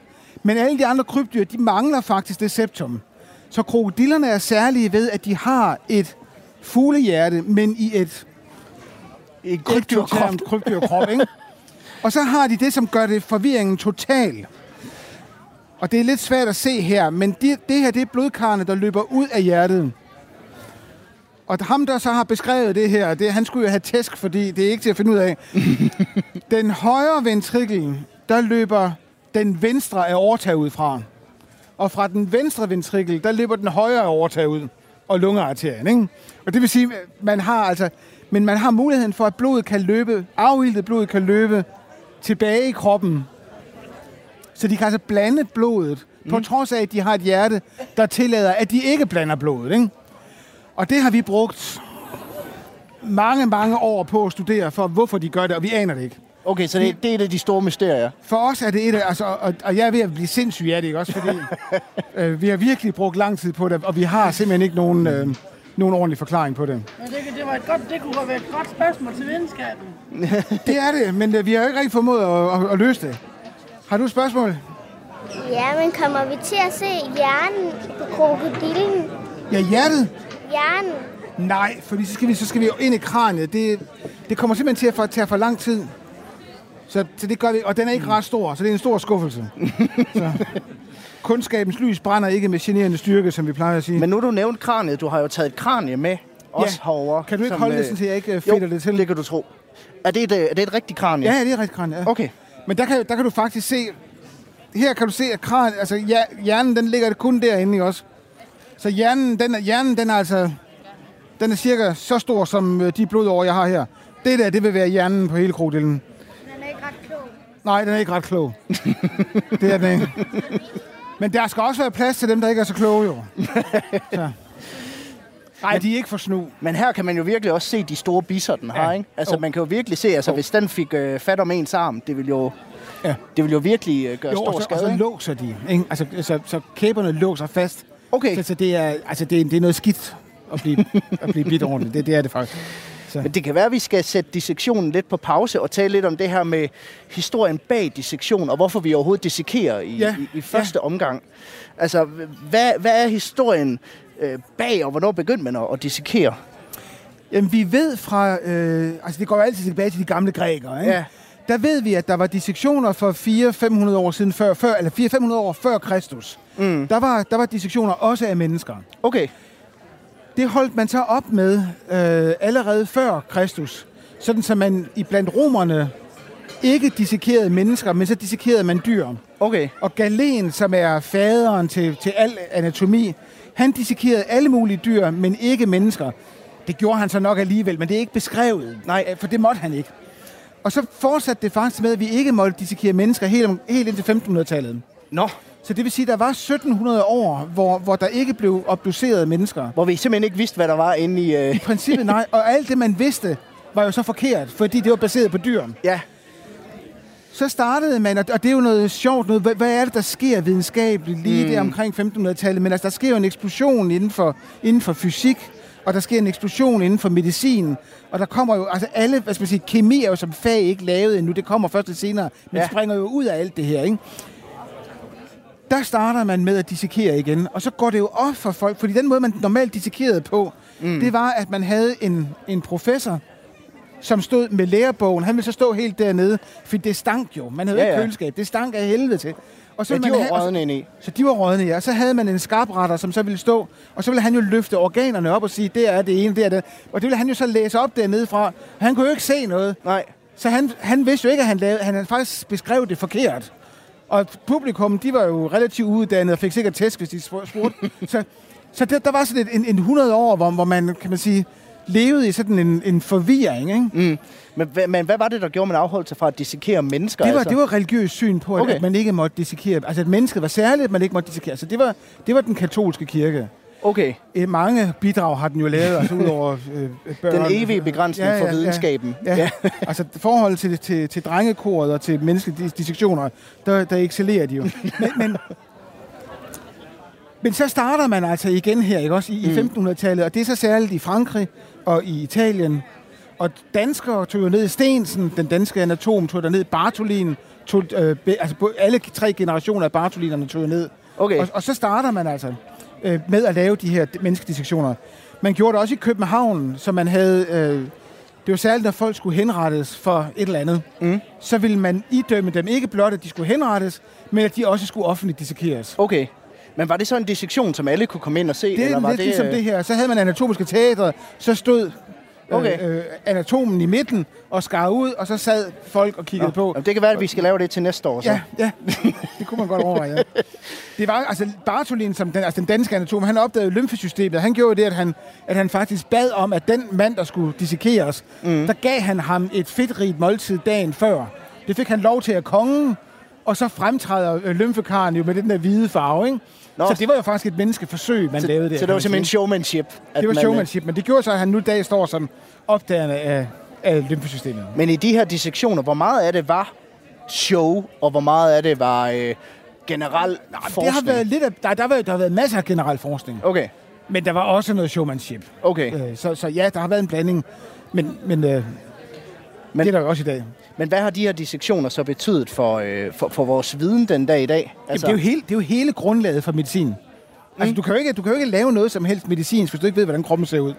Men alle de andre krybdyr, de mangler faktisk det septum. Så krokodillerne er særlige ved, at de har et fuglehjerte, men i et En krybdyrkrop. krybdyrkrop, ikke? (laughs) Og så har de det, som gør det forvirringen total. Og det er lidt svært at se her, men det, det her, det er blodkarrene, der løber ud af hjertet. Og ham, der så har beskrevet det her, det, han skulle jo have tæsk, fordi det er ikke til at finde ud af. (laughs) den højre ventrikel, der løber den venstre aorta ud fra. Og fra den venstre ventrikel, der løber den højre aorta ud. Og lungearterien, ikke? Og det vil sige, man har altså... Men man har muligheden for, at blodet kan løbe, afhildet blod kan løbe tilbage i kroppen. Så de kan altså blande blodet, på trods af, at de har et hjerte, der tillader, at de ikke blander blodet, ikke? Og det har vi brugt mange, mange år på at studere for, hvorfor de gør det, og vi aner det ikke. Okay, så det, det er et af de store mysterier. For os er det et af, altså, og, og jeg er ved at blive sindssyg af det, ikke også? Fordi (laughs) øh, vi har virkelig brugt lang tid på det, og vi har simpelthen ikke nogen, øh, nogen ordentlig forklaring på det. Men det, det, var et godt, det kunne være et godt spørgsmål til videnskaben. Det er det, men øh, vi har jo ikke rigtig formået at, at, at løse det. Har du et spørgsmål? Ja, men kommer vi til at se hjernen på krokodillen? Ja, hjertet? Hjernen? Nej, fordi så skal vi, så skal vi jo ind i kraniet. Det, det kommer simpelthen til at for, tage for lang tid. Så, så det gør vi, og den er ikke ret stor, så det er en stor skuffelse. (laughs) så. Kundskabens lys brænder ikke med generende styrke, som vi plejer at sige. Men nu du nævnt kraniet. Du har jo taget et kranie med også Ja. herovre. Kan du ikke som, holde det, øh, sådan, så jeg ikke øh, Jo, fedter det til? det kan du tro. Er det et, øh, er det et rigtigt kranie? Ja, det er rigtig kranie. Ja. Okay. Men der kan, der kan du faktisk se... Her kan du se, at kran, altså, hjer- hjernen den ligger kun derinde, også? Så hjernen, den er, hjernen, den er altså... Den er cirka så stor, som øh, de blodår, jeg har her. Det der, det vil være hjernen på hele krokodillen. Den er ikke ret klog. Nej, den er ikke ret klog. det er den ikke. Men der skal også være plads til dem, der ikke er så kloge, jo. (laughs) Så. Nej, de er ikke for snu. Men her kan man jo virkelig også se de store bisser, den har, Ja. ikke? Altså, Jo. man kan jo virkelig se, altså, hvis den fik øh, fat om ens arm, det vil jo, Ja. det vil jo virkelig øh, gøre Jo, stor og så, og skade, så ikke? låser de. Ikke? Altså, så, så kæberne låser fast. Okay, Så, så det, er, altså, det, er, det er noget skidt at blive, at blive bidt ordentligt. Det, det er det faktisk. men det kan være, at vi skal sætte dissektionen lidt på pause og tale lidt om det her med historien bag dissektion, og hvorfor vi overhovedet dissekerer i, Ja. i, i første ja. omgang. Altså, hvad, hvad er historien øh, bag, og hvornår begyndte man at, at dissekere? Jamen, vi ved fra... Øh, altså, det går jo altid tilbage til de gamle grækere, ikke? Ja. Der ved vi, at der var dissektioner for 400-500 år siden før, før eller 400-500 år før Kristus. Mm. Der, var, der var dissektioner også af mennesker. Okay, Det holdt man så op med øh, allerede før Kristus. Sådan så man i blandt romerne ikke dissekerede mennesker, men så dissekerede man dyr. okay. Og Galen, som er faderen til, til al anatomi, han dissekerede alle mulige dyr, men ikke mennesker. Det gjorde han så nok alligevel, men det er ikke beskrevet. Nej, for det måtte han ikke. Og så fortsatte det faktisk med, at vi ikke måtte dissekere mennesker helt, helt indtil 1500-tallet. Nå, Så det vil sige, at der var 1700 år, hvor, hvor der ikke blev obduceret mennesker. hvor vi simpelthen ikke vidste, hvad der var inde i... Øh, I princippet nej, og alt det, man vidste, var jo så forkert, fordi det var baseret på dyr. ja, Så startede man, og det er jo noget sjovt, noget, hvad, er det, der sker videnskabeligt lige mm. der omkring 1500-tallet? Men altså, der sker jo en eksplosion inden for, inden for fysik, og der sker en eksplosion inden for medicin, og der kommer jo, altså alle, hvad skal man sige, kemi er jo som fag ikke lavet endnu, det kommer først lidt senere, men ja. springer jo ud af alt det her, ikke? Der starter man med at dissekere igen, og så går det jo op for folk, fordi den måde, man normalt dissekerede på, mm. det var, at man havde en, en professor, som stod med lærebogen. Han ville så stå helt dernede, for det stank jo. Man havde Ja, ja, ikke ja. køleskab. Det stank af helvede til. Og ja ville de man var have- så- rødne ind i. så de var rådne, ja. Så havde man en skarpretter, som så ville stå, og så ville han jo løfte organerne op og sige, det er det ene, det er det. Og det ville han jo så læse op dernede fra. Han kunne jo ikke se noget. Nej. Så han, han vidste jo ikke, at han, lavede, han faktisk beskrev det forkert. Og publikum, de var jo relativt uddannede og fik sikkert tæsk, hvis de spurgte. (laughs) så så der, der var sådan et, en, en 100 år, hvor, hvor man, kan man sige, levede i sådan en, en forvirring. Ikke? Mm. Men, hva- men hvad var det, der gjorde, man afholdt sig fra at dissekere mennesker? Det var, altså? det var religiøst syn på, at, Okay. at man ikke måtte dissekere. Altså, at mennesket var særligt, at man ikke måtte dissekere. Så det var, det var den katolske kirke. Okay, Eh, Mange bidrag har den jo lavet, altså ud over (laughs) øh, børn. den evige begrænsning for videnskaben. Ja, ja. (laughs) altså forholdet til, til, til drengekoret og til menneskelige dis- dissektioner, der, der excellerer de jo. (laughs) Men, men, men så starter man altså igen her, ikke også, i, i 1500-tallet, og det er så særligt i Frankrig og i Italien. Og danskere tog jo ned i Stensen, den danske anatom tog der ned, Bartolin, tog, øh, altså alle tre generationer af Bartolinerne tog ned. Okay. Og, og så starter man altså øh, med at lave de her menneskedissektioner. Man gjorde det også i København, så man havde... Øh, det var særligt, når folk skulle henrettes for et eller andet. Mm. Så ville man idømme dem ikke blot, at de skulle henrettes, men at de også skulle offentligt dissekeres. Okay. Men var det så en dissektion, som alle kunne komme ind og se? Det eller er var lidt det, ligesom øh, det her. Så havde man anatomiske teatre, så stod Okay. øh, øh, anatomen i midten og skar ud, og så sad folk og kiggede på. Jamen, det kan være, at vi skal lave det til næste år. Så. Ja, ja. Det kunne man godt overveje, ja. Det var, altså, Bartolin, som den, altså den danske anatom, han opdagede lymfesystemet. Han gjorde det, at han, at han faktisk bad om, at den mand, der skulle dissekeres, mm. der gav han ham et fedtrigt måltid dagen før. Det fik han lov til at kongen, og så fremtræder øh, lymfekaren jo med den der hvide farve, ikke? Nå. Så det var jo faktisk et menneskeforsøg, man Så, lavede der. så det var simpelthen showmanship. at Det var man, øh, showmanship, men det gjorde så, at han nu i dag står som opdagerne af, af lymfesystemet. Men i de her dissektioner, hvor meget af det var show, og hvor meget af det var øh, generel forskning? Det har været lidt af, der, der, har været, der har været masser af generel forskning, Okay, men der var også noget showmanship. okay. Øh, så, så ja, der har været en blanding, men, men, øh, men det er der jo også i dag. Men hvad har de her dissektioner så betydet for, øh, for, for vores viden den dag i dag? Altså, det, er jo hele, det er jo hele grundlaget for medicin. Mm. Altså, du kan, jo ikke, du kan jo ikke lave noget som helst medicinsk, hvis du ikke ved, hvordan kroppen ser ud.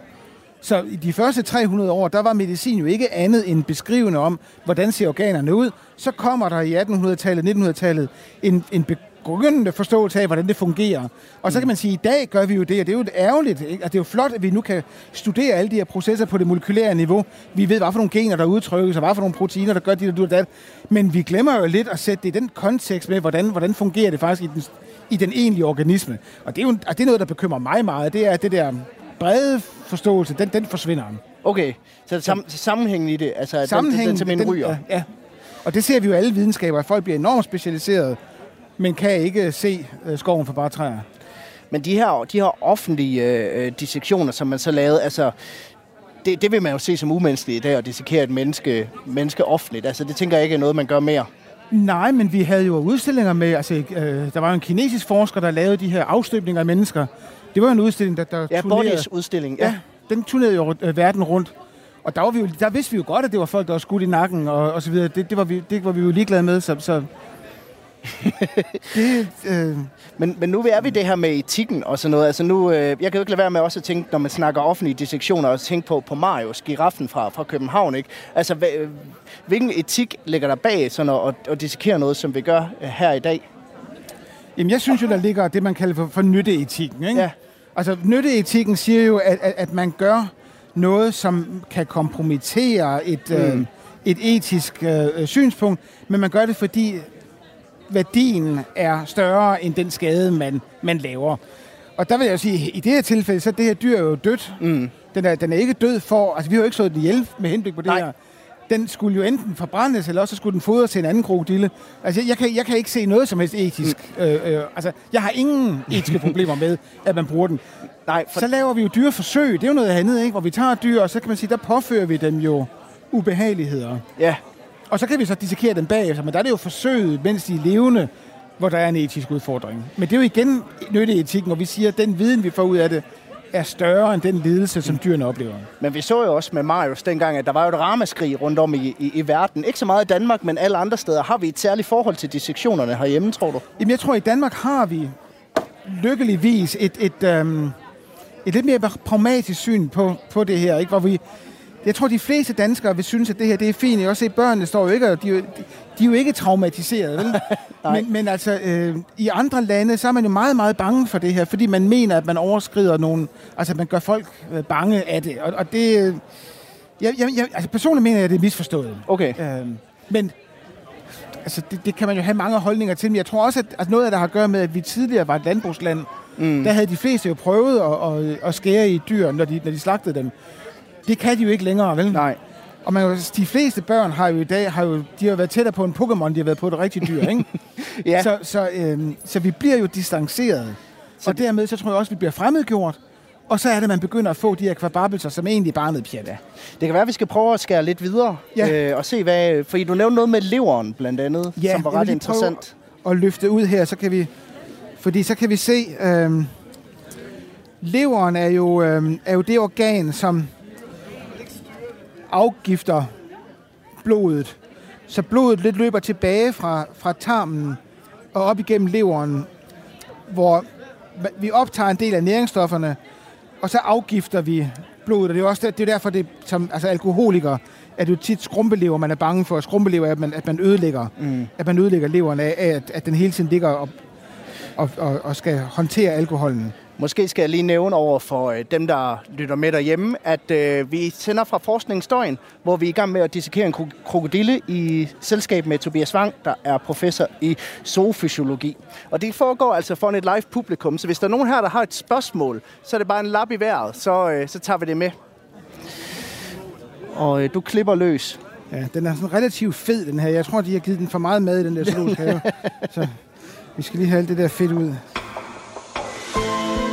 Så i de første 300 år, der var medicin jo ikke andet end beskrivende om, hvordan ser organerne ud. Så kommer der i 1800-tallet, 1900-tallet en, en begyndende forståelse af, hvordan det fungerer. Og så kan man sige, at i dag gør vi jo det, og det er jo ærgerligt. Ikke? Altså, det er jo flot, at vi nu kan studere alle de her processer på det molekylære niveau. Vi ved, hvad for nogle gener, der udtrykkes, og hvad for nogle proteiner, der gør dit og du og dat. Men vi glemmer jo lidt at sætte det i den kontekst med, hvordan, hvordan fungerer det faktisk i den, i den egentlige organisme. Og det er jo og det er noget, der bekymrer mig meget. Det er at det der brede forståelse, den, den forsvinder. Okay, så sam, sammenhængen i det, altså at den, den, Sammenhængen, den simpelthen ryger. Ja, ja. Og det ser vi jo alle videnskaber, at folk bliver enormt specialiseret, men kan ikke se øh, skoven for bare træer. Men de her, de her offentlige øh, dissektioner, som man så lavede, altså, det, det vil man jo se som umenneskeligt i dag, at dissekere et menneske, menneske offentligt. Altså, det tænker jeg ikke er noget, man gør mere. Nej, men vi havde jo udstillinger med, altså, øh, der var jo en kinesisk forsker, der lavede de her afstøbninger af mennesker. Det var jo en udstilling, der, der Ja, turnerede- Bodies udstilling. Ja, den turnerede jo øh, verden rundt. Og der, var vi jo, der vidste vi jo godt, at det var folk, der var skudt i nakken og, og så videre. Det, det, var vi, det var vi jo ligeglade med, så... så det, øh, Men, men nu er vi det her med etikken og sådan noget. Altså nu, øh, jeg kan jo ikke lade være med også at tænke, når man snakker offentlige dissektioner, og tænke på, på Marius, giraffen fra, fra København. Ikke? Altså, øh, hvilken etik ligger der bag sådan at, at, at dissekere noget, som vi gør øh, her i dag? Jamen, jeg synes jo, der ligger det, man kalder for, for nytteetikken. Ikke? Ja. Altså, nytteetikken siger jo, at, at, at man gør noget, som kan kompromittere et, mm. øh, et etisk øh, synspunkt, men man gør det, fordi værdien er større end den skade, man, man laver. Og der vil jeg sige, i det her tilfælde, så er det her dyr jo dødt. Mm. Den, er, den er ikke død for... Altså, vi har jo ikke slået den ihjel med henblik på det Nej. her. Den skulle jo enten forbrændes, eller også skulle den fodres til en anden krokodille. Altså, jeg kan, jeg kan ikke se noget som helst etisk. Mm. Øh, øh, altså, jeg har ingen etiske problemer med, at man bruger den. Nej, for, Så laver vi jo dyreforsøg. Det er jo noget andet, ikke? Hvor vi tager dyr, og så kan man sige, der påfører vi dem jo ubehageligheder. ja, Og så kan vi så dissekere dem bagefter, men der er det jo forsøget, mens de er levende, hvor der er en etisk udfordring. Men det er jo igen nytteetikken, hvor vi siger, at den viden, vi får ud af det, er større end den lidelse, som dyrene oplever. men vi så jo også med Marius dengang, at der var jo et ramaskrig rundt om i, i, i verden. Ikke så meget i Danmark, men alle andre steder. Har vi et særligt forhold til dissektionerne herhjemme, tror du? Jamen, jeg tror, i Danmark har vi lykkeligvis et, et, øhm, et lidt mere pragmatisk syn på, på det her, ikke? Hvor vi, jeg tror, de fleste danskere vil synes, at det her det er fint. Jeg også se, børnene står jo ikke, og de, er jo- de, de er jo ikke traumatiseret, vel? (laughs) men, men altså, øh, i andre lande, så er man jo meget, meget bange for det her, fordi man mener, at man overskrider nogle... Altså, man gør folk øh, bange af det. Og, og det... Øh, jeg, jeg, jeg, altså, personligt mener jeg, at det er misforstået. Okay. Øh, men altså, det, det kan man jo have mange holdninger til, men jeg tror også, at altså, noget af det har at gøre med, at vi tidligere var et landbrugsland. Mm. Der havde de fleste jo prøvet at, at, at skære i dyr, når de, når de slagtede dem. Det kan de jo ikke længere, vel? Nej. Og man, de fleste børn har jo i dag har jo, de har været tættere på en Pokémon, de har været på et rigtigt dyr, ikke? (laughs) Ja. Så, så, øhm, så vi bliver jo distanceret. Og dermed så tror jeg også, vi bliver fremmedgjort. Og så er det, at man begynder at få de her kvababelser, som egentlig bare er noget pjat af. Det kan være, at vi skal prøve at skære lidt videre Ja. øh, og se, hvad... Fordi du nævnte noget med leveren, blandt andet, Ja, som var ret interessant. at løfte ud her, så kan vi... Fordi så kan vi se... Øhm, leveren er jo, øhm, er jo det organ, som afgifter blodet. Så blodet lidt løber tilbage fra, fra tarmen og op igennem leveren, hvor vi optager en del af næringsstofferne, og så afgifter vi blodet. Og det er jo også der, det er derfor, det, som altså alkoholiker, er det jo tit skrumpelever, man er bange for. Skrumpelever er, at man, at man ødelægger, mm. at man ødelægger leveren af, af at, at den hele tiden ligger og, og, og, og skal håndtere alkoholen. Måske skal jeg lige nævne over for øh, dem, der lytter med derhjemme, at øh, vi sender fra Forskningsdøgn, hvor vi er i gang med at dissekere en kro- krokodille i selskab med Tobias Wang, der er professor i zoofysiologi. Og det foregår altså foran et live publikum, så hvis der er nogen her, der har et spørgsmål, så er det bare en lap i vejret, så, øh, så tager vi det med. Og øh, du klipper løs. Ja, den er sådan relativt fed, den her. Jeg tror, de har givet den for meget mad i den der zoologiske have. (laughs) Så vi skal lige have alt det der fedt ud.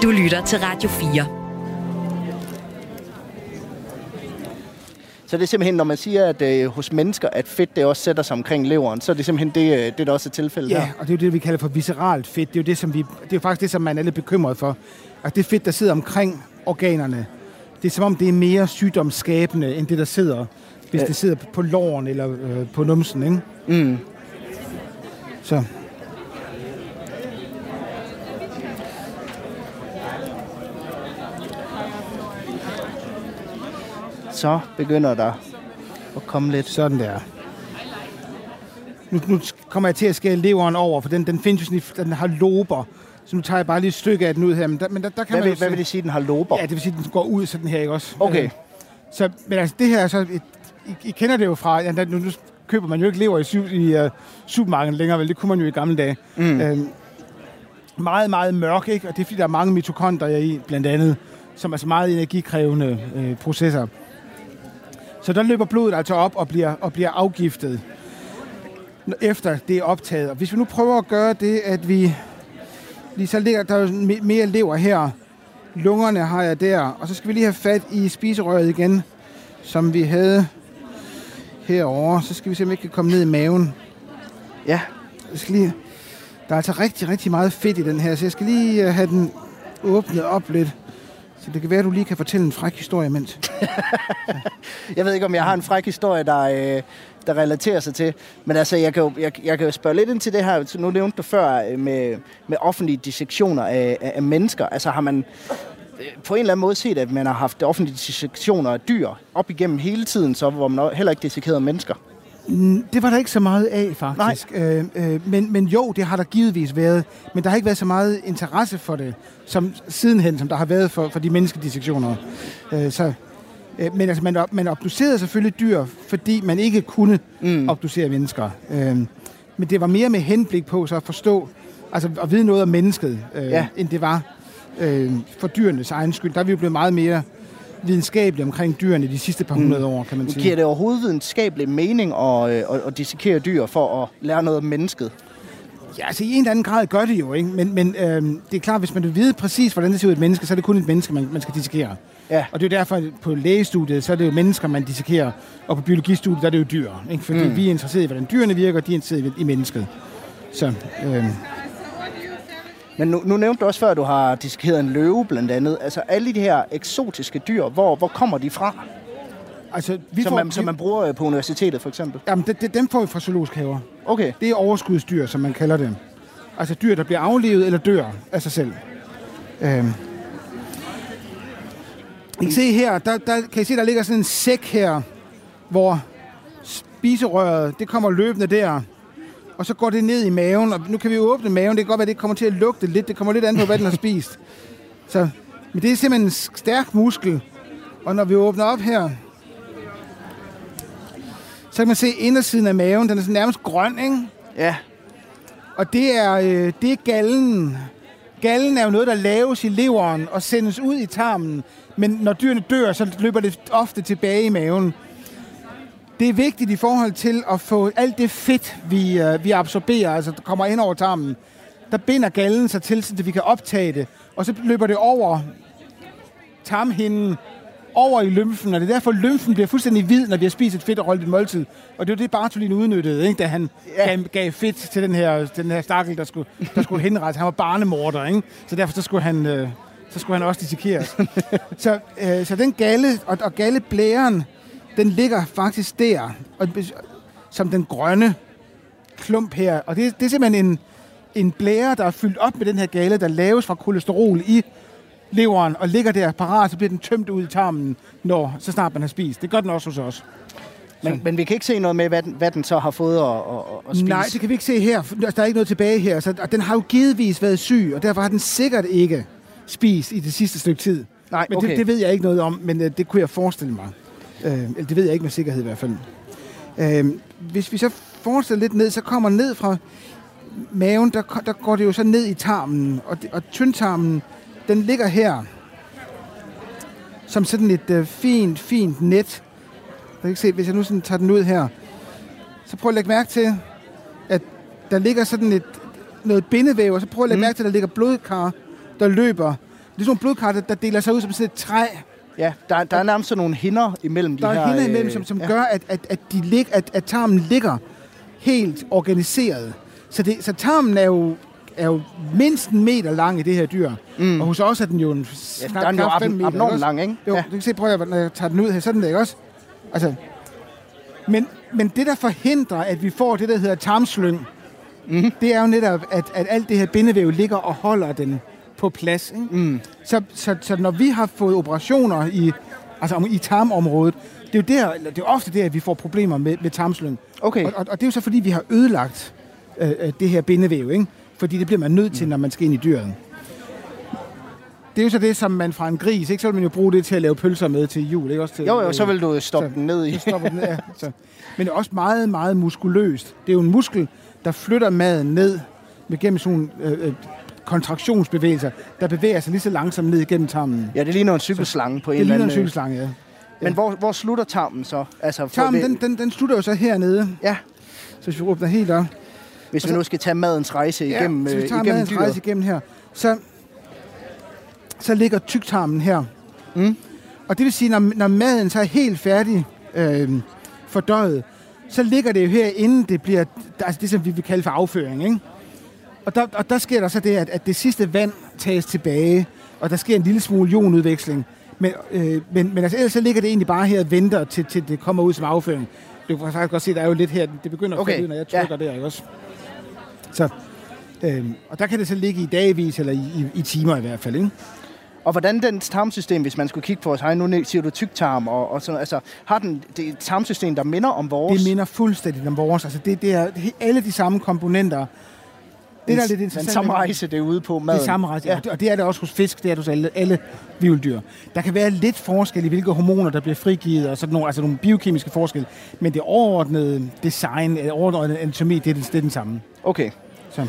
Du lytter til Radio 4. Så det er simpelthen, når man siger, at øh, hos mennesker, at fedt det også sætter sig omkring leveren, så er det simpelthen det, øh, det der også er tilfældet Ja, her. og det er jo det, vi kalder for visceralt fedt. Det er jo, det, som vi, det er jo faktisk det, som man er lidt bekymret for. At det fedt, der sidder omkring organerne, det er som om, det er mere sygdomsskabende, end det, der sidder, hvis Ja. det sidder på låren eller øh, på numsen, ikke? Mm. Så Så begynder der at komme lidt. sådan der. Nu, nu kommer jeg til at skære leveren over, for den, den findes jo sådan, den har lober. Så nu tager jeg bare lige et stykke af den ud her. Men der, men der, der kan Hvad man vil, hvad vil det sige, den har lober? Ja, det vil sige, den går ud sådan her, ikke også? Okay. Øh, Så, men altså, det her er så... Et, I, I kender det jo fra... Ja, nu, nu køber man jo ikke lever i, syv, i uh, supermarkedet længere, vel? Det kunne man jo i gamle dage. Mm. Øh, meget, meget mørk, ikke? Og det er, fordi der er mange mitokondrier i, blandt andet, som er så meget energikrævende øh, processer. Så der løber blodet altså op og bliver, og bliver afgiftet, efter det er optaget. Og hvis vi nu prøver at gøre det, at vi... Lige så ligger der mere lever her, Lungerne har jeg der. Og så skal vi lige have fat i spiserøret igen, som vi havde herover. Så skal vi se, om vi ikke kan komme ned i maven. Ja. Jeg skal lige... Der er altså rigtig, rigtig meget fedt i den her, så jeg skal lige øh, have den åbnet op lidt. Så det kan være, at du lige kan fortælle en fræk historie imens. (laughs) Jeg ved ikke, om jeg har en fræk historie, der, øh, der relaterer sig til. Men altså, jeg kan, jo, jeg, jeg kan jo spørge lidt ind til det her. Nu nævnte du før øh, med, med offentlige dissektioner af, af, af mennesker. Altså har man øh, på en eller anden måde set, at man har haft offentlige dissektioner af dyr op igennem hele tiden, så hvor man heller ikke dissekerede mennesker? Det var der ikke så meget af, faktisk. Øh, øh, men, men jo, det har der givetvis været. Men der har ikke været så meget interesse for det, som sidenhen, som der har været for, for de menneskedissektioner. Øh, så, øh, men altså, man, man obducerede selvfølgelig dyr, fordi man ikke kunne mm. obducere mennesker. Øh, men det var mere med henblik på så at forstå, altså at vide noget om mennesket, øh, ja. end det var øh, for dyrenes egen skyld. Der er vi jo blevet meget mere videnskabelige omkring dyrene de sidste par hundrede år, kan man sige. Giver det overhovedet videnskabelig mening at, øh, at, at dissekere dyr for at lære noget om mennesket? Ja, altså i en eller anden grad gør det jo, ikke? Men, men øhm, det er klart, hvis man vil vide præcis, hvordan det ser ud i et menneske, så er det kun et menneske, man, man skal dissekere. Ja. Og det er jo derfor, at på lægestudiet, så er det jo mennesker, man dissekerer, og på biologistudiet, der er det jo dyr. Ikke? Fordi mm. vi er interesseret i, hvordan dyrene virker, og de er interesseret i mennesket. Så, øhm, Men nu, nu nævnte du også før, at du har dissekeret en løve blandt andet. Altså alle de her eksotiske dyr, hvor, hvor kommer de fra? altså, vi Som får, man, som man bruger øh, på universitetet for eksempel? Jamen, det, det, dem får vi fra zoologiske haver. Okay. Det er overskudsdyr, som man kalder dem. Altså dyr, der bliver aflevet eller dør af sig selv. Øhm. I kan se her, der, der kan I se, der ligger sådan en sæk her, hvor spiserøret, det kommer løbende der, og så går det ned i maven, og nu kan vi jo åbne maven, det kan godt være, det kommer til at lugte lidt, det kommer lidt an på, hvad den har spist. Så, men det er simpelthen en stærk muskel, og når vi åbner op her, så kan man se indersiden af maven, den er sådan nærmest grøn, ikke? Ja. Og det er, øh, det er gallen. gallen er jo noget, der laves i leveren og sendes ud i tarmen, men når dyrene dør, så løber det ofte tilbage i maven. Det er vigtigt i forhold til at få alt det fedt, vi, øh, vi absorberer, altså der kommer ind over tarmen. Der binder gallen sig til, så vi kan optage det, og så løber det over tarmhinden, over i lymfen, og det er derfor, lymfen bliver fuldstændig hvid, når vi har spist et fedt og rolligt måltid. Og det var det, Bartolin udnyttede, ikke? da han ja. gav, gav fedt til den her, den her stakkel, der skulle, der skulle henrettes. Han var barnemorder, ikke? så derfor så skulle han, øh, så skulle han også dissekeres. (laughs) så, øh, så den galle, og, og galleblæren, den ligger faktisk der, og, som den grønne klump her. Og det, det er simpelthen en, en blære, der er fyldt op med den her gale, der laves fra kolesterol i leveren og ligger der parat, så bliver den tømt ud i tarmen, når, så snart man har spist. Det gør den også hos os. Men, men vi kan ikke se noget med, hvad den, hvad den så har fået at, at, at spise? Nej, det kan vi ikke se her. Der er ikke noget tilbage her. Så, og den har jo givetvis været syg, og derfor har den sikkert ikke spist i det sidste stykke tid. Nej, men okay. det, det ved jeg ikke noget om, men øh, det kunne jeg forestille mig. Øh, eller det ved jeg ikke med sikkerhed i hvert fald. Øh, hvis vi så forestiller lidt ned, så kommer ned fra maven, der, der går det jo så ned i tarmen, og, og tyndtarmen, den ligger her som sådan et øh, fint, fint net. Jeg kan ikke se, hvis jeg nu sådan tager den ud her, så prøv at lægge mærke til, at der ligger sådan et, noget bindevæv, og så prøv at lægge mm. mærke til, at der ligger blodkar, der løber. Det er sådan nogle blodkar, der, der deler sig ud som sådan et træ. Ja, der, der er nærmest nogle hinder imellem der de her... Der er hinder imellem, som, som ja. gør, at, at, at, de lig, at, at tarmen ligger helt organiseret. Så, det, så tarmen er jo, er jo mindst en meter lang i det her dyr. Mm. Og hos os er den jo en ja, der er den jo ab- abnormt lang, ikke? Jo, ja. du kan se, prøv at når jeg tager den ud her, sådan der, ikke også? Altså, men, men det, der forhindrer, at vi får det, der hedder tarmslyng, mm. det er jo netop, at, at alt det her bindevæv ligger og holder den på plads. Ikke? Mm. Så, så, så når vi har fået operationer i, altså i tarmområdet, det er jo der, det er ofte der, at vi får problemer med, med tarmslyng. Okay. Og, og, og det er jo så, fordi vi har ødelagt øh, det her bindevæv, ikke? Fordi det bliver man nødt til, når man skal ind i dyret. Det er jo så det, som man fra en gris, ikke? så vil man jo bruge det til at lave pølser med til jul. Ikke? Også til, jo, jo, så vil du stoppe så, den ned i. Stoppe den, ja, så. Men det er også meget, meget muskuløst. Det er jo en muskel, der flytter maden ned med gennem sådan øh, øh, kontraktionsbevægelser, der bevæger sig lige så langsomt ned igennem tarmen. Ja, det ligner en cykelslange på en eller anden... Det ligner en cykelslange, ja. Men hvor, hvor slutter tarmen så? Altså, tarmen, den, den, den slutter jo så hernede. Ja. Så hvis vi åbner helt op. Hvis vi nu skal tage madens rejse ja, igennem hvis vi tager igennem madens dyret. rejse igennem her, så, så ligger tyktarmen her. Mm. Og det vil sige, når, når maden så er helt færdig øh, fordøjet, så ligger det jo her, inden det bliver, altså det som vi vil kalde for afføring, ikke? Og der, og der sker der så det, at, at det sidste vand tages tilbage, og der sker en lille smule ionudveksling. Men, øh, men, men altså, ellers så ligger det egentlig bare her og venter, til, til det kommer ud som afføring. Du kan faktisk godt se, der er jo lidt her, det begynder at Okay, falde ud, når jeg trykker ja. der, ikke også? Så, øh, og der kan det så ligge i dagvis, eller i, i, i timer i hvert fald, ikke? Og hvordan den tarmsystem, hvis man skulle kigge på os, nu siger du tyktarm, og, og sådan, altså, har den det et tarmsystem, der minder om vores? Det minder fuldstændig om vores. Altså, det, det er alle de samme komponenter. Det, der er lidt interessant. Den samme rejse, det er ude på maden. Det samme rejse, ja. Og det er det også hos fisk, det er det hos alle, alle vivldyr. Der kan være lidt forskel i, hvilke hormoner, der bliver frigivet, og sådan nogle, altså nogle biokemiske forskelle. Men det overordnede design, det overordnede anatomi, det er, det er den samme. Okay. Så.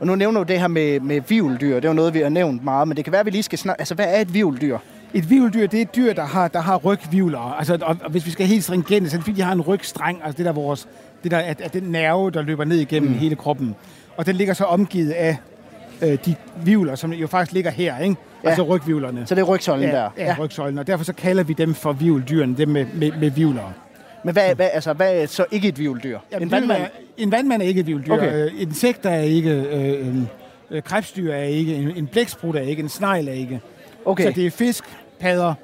Og nu nævner du det her med, med vivldyr. Det er jo noget, vi har nævnt meget, men det kan være, at vi lige skal snakke... Altså, hvad er et vivldyr? Et vivldyr, det er et dyr, der har, der har rygvivler. Altså, og, og hvis vi skal helt stringente, så er det fordi, de har en rygstreng, altså det der vores, det der er, er den nerve, der løber ned igennem mm. hele kroppen. Og den ligger så omgivet af øh, de vivler, som jo faktisk ligger her, ikke? Ja. Altså rygvivlerne. Så det er rygsøjlen ja, der? Ja, ja, rygsøjlen, og derfor så kalder vi dem for vivldyrene, dem med, med, med vivler. Men hvad, hvad, altså, hvad er så ikke et vivldyr? Ja, en vandmand? Er, en vandmand er ikke et vivldyr. Okay. Øh, insekter er ikke, øh, øh, krebsdyr er ikke, en, en blæksprut er ikke, en snegl er ikke. Okay. Så det er fisk, padder,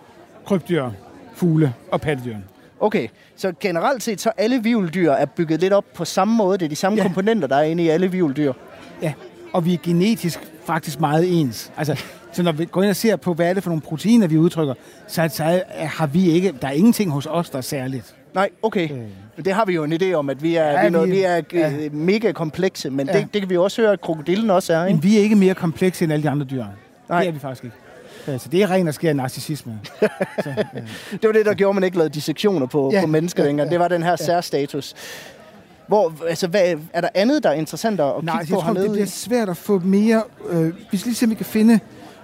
krybdyr, fugle og pattedyr. Okay, så generelt set, så alle vivldyr er bygget lidt op på samme måde. Det er de samme Ja. komponenter, der er inde i alle vivldyr. Ja, og vi er genetisk faktisk meget ens. Altså, så når vi går ind og ser på, hvad er det for nogle proteiner, vi udtrykker, så, så har vi ikke, der er ingenting hos os, der er særligt. Nej, okay. Øh. Men det har vi jo en idé om, at vi er, Ja, vi er, noget, vi- er ja. ja. mega komplekse, men Ja. det, det kan vi også høre, at krokodillen også er, ikke? Men vi er ikke mere komplekse end alle de andre dyr. Nej. Det er vi faktisk ikke. Så det er ren og skær narcissisme. så, (laughs) ja. Det var det, der gjorde, at man ikke lavede dissektioner på, Ja, på mennesker ja, ja, længere. ja, Det var den her ja. særstatus. Hvor, altså, hvad, er der andet, der er interessant at kigge Nej, på jeg tror, det bliver svært at få mere... Øh, vi skal lige se, om vi kan finde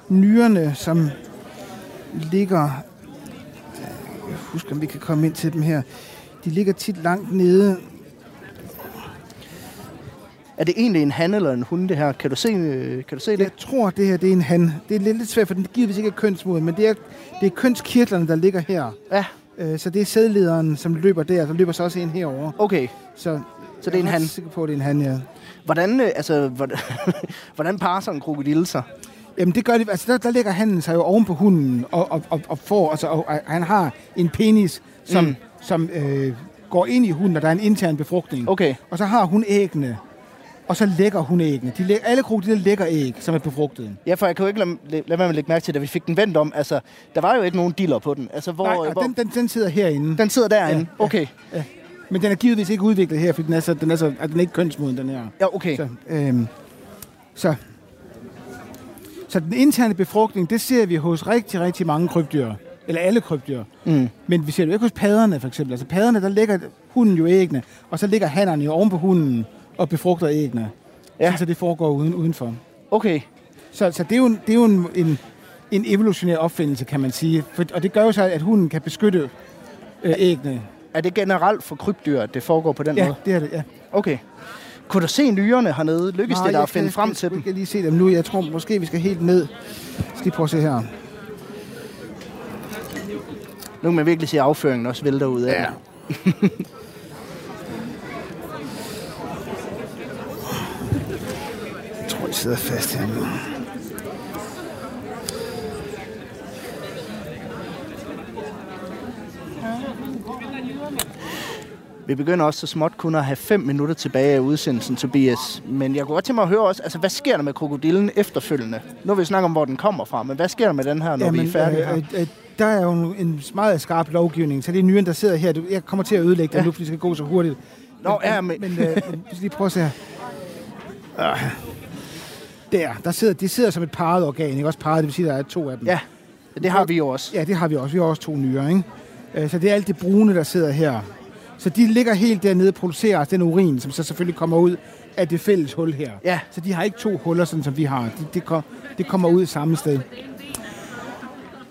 nyrerne, som ligger... Jeg husker, om vi kan komme ind til dem her. De ligger tit langt nede. Er det egentlig en han eller en hun, det her? Kan du se, øh, kan du se det? Jeg tror, det her det er en han. Det er lidt, lidt svært, for den givetvis ikke er kønsmoden, men det er, det er kønskirtlerne, der ligger her. Ja, Øh, så det er sædlederen, som løber der. Der løber så også en herover. okay. Så, Så det er en jeg han. ret sikker på, at det er en han, ja. Hvordan, øh, altså, hvordan, (laughs) hvordan parer sådan en krokodille sig? Jamen det gør det, altså der, der ligger han sig jo oven på hunden og, og, og, og får, altså og, og han har en penis, som, mm. som øh, går ind i hunden, og der er en intern befrugtning. Okay. Og så har hun æggene, og så lægger hun æggene. De læ- alle krokodiller lægger æg, som er befrugtet. Ja, for jeg kan jo ikke lade, lade med at lægge mærke til, da vi fik den vendt om. Altså, der var jo ikke nogen diller på den. Altså, hvor, Nej, hvor den, den, den sidder herinde. den sidder derinde. Ja, ja. Okay. Men den er givetvis ikke udviklet her, fordi den er, så, den er, så, altså, den er ikke kønsmoden, den her. Ja, okay. Så, øhm, så, så den interne befrugtning, det ser vi hos rigtig, rigtig mange krybdyr. Eller alle krybdyr. Mm. Men vi ser det jo ikke hos padderne, for eksempel. Altså padderne, der ligger hunden jo æggene, og så ligger hannerne jo oven på hunden og befrugter æggene. Ja. Ja. Så det foregår uden, udenfor. Okay. Så, så det er jo, en, det er jo en, en, en evolutionær opfindelse, kan man sige. For, og det gør jo så, at hunden kan beskytte øh, æggene. Er det generelt for krybdyr, at det foregår på den Ja, måde? det er det, ja. Okay. Kunne du se nyrerne hernede? Lykkes Nej, det der jeg at finde frem jeg til dem? Jeg kan lige se dem nu. Jeg tror måske, vi skal helt ned. Jeg skal lige prøve at se her. Nu kan man virkelig se afføringen også vælter ud af. Ja. (laughs) Jeg sidder fast her nu. Vi begynder også så småt kun at have fem minutter tilbage af udsendelsen, Tobias. Men jeg kunne godt tænke mig at høre også, altså hvad sker der med krokodillen efterfølgende? Nu vil vi snakke om, hvor den kommer fra, men hvad sker der med den her, når Jamen, vi er færdige her? øh, øh, der er jo en, meget skarp lovgivning, så det er nyren, der sidder her. Jeg kommer til at ødelægge det Ja. nu, fordi det skal gå så hurtigt. Nå, ja, men- Men, øh, (laughs) men lige prøve at se her. Ah. Der, der sidder, de sidder som et parret organ, ikke? Også parret, det vil sige, at der er to af dem. Ja, det har vi jo også. Ja, det har vi også. Vi har også to nyrer, ikke? Øh, Så det er alt det brune, der sidder her. Så de ligger helt dernede og producerer den urin, som så selvfølgelig kommer ud af det fælles hul her. Ja. Så de har ikke to huller, sådan som vi har. De, det, kom, det kommer ud samme sted.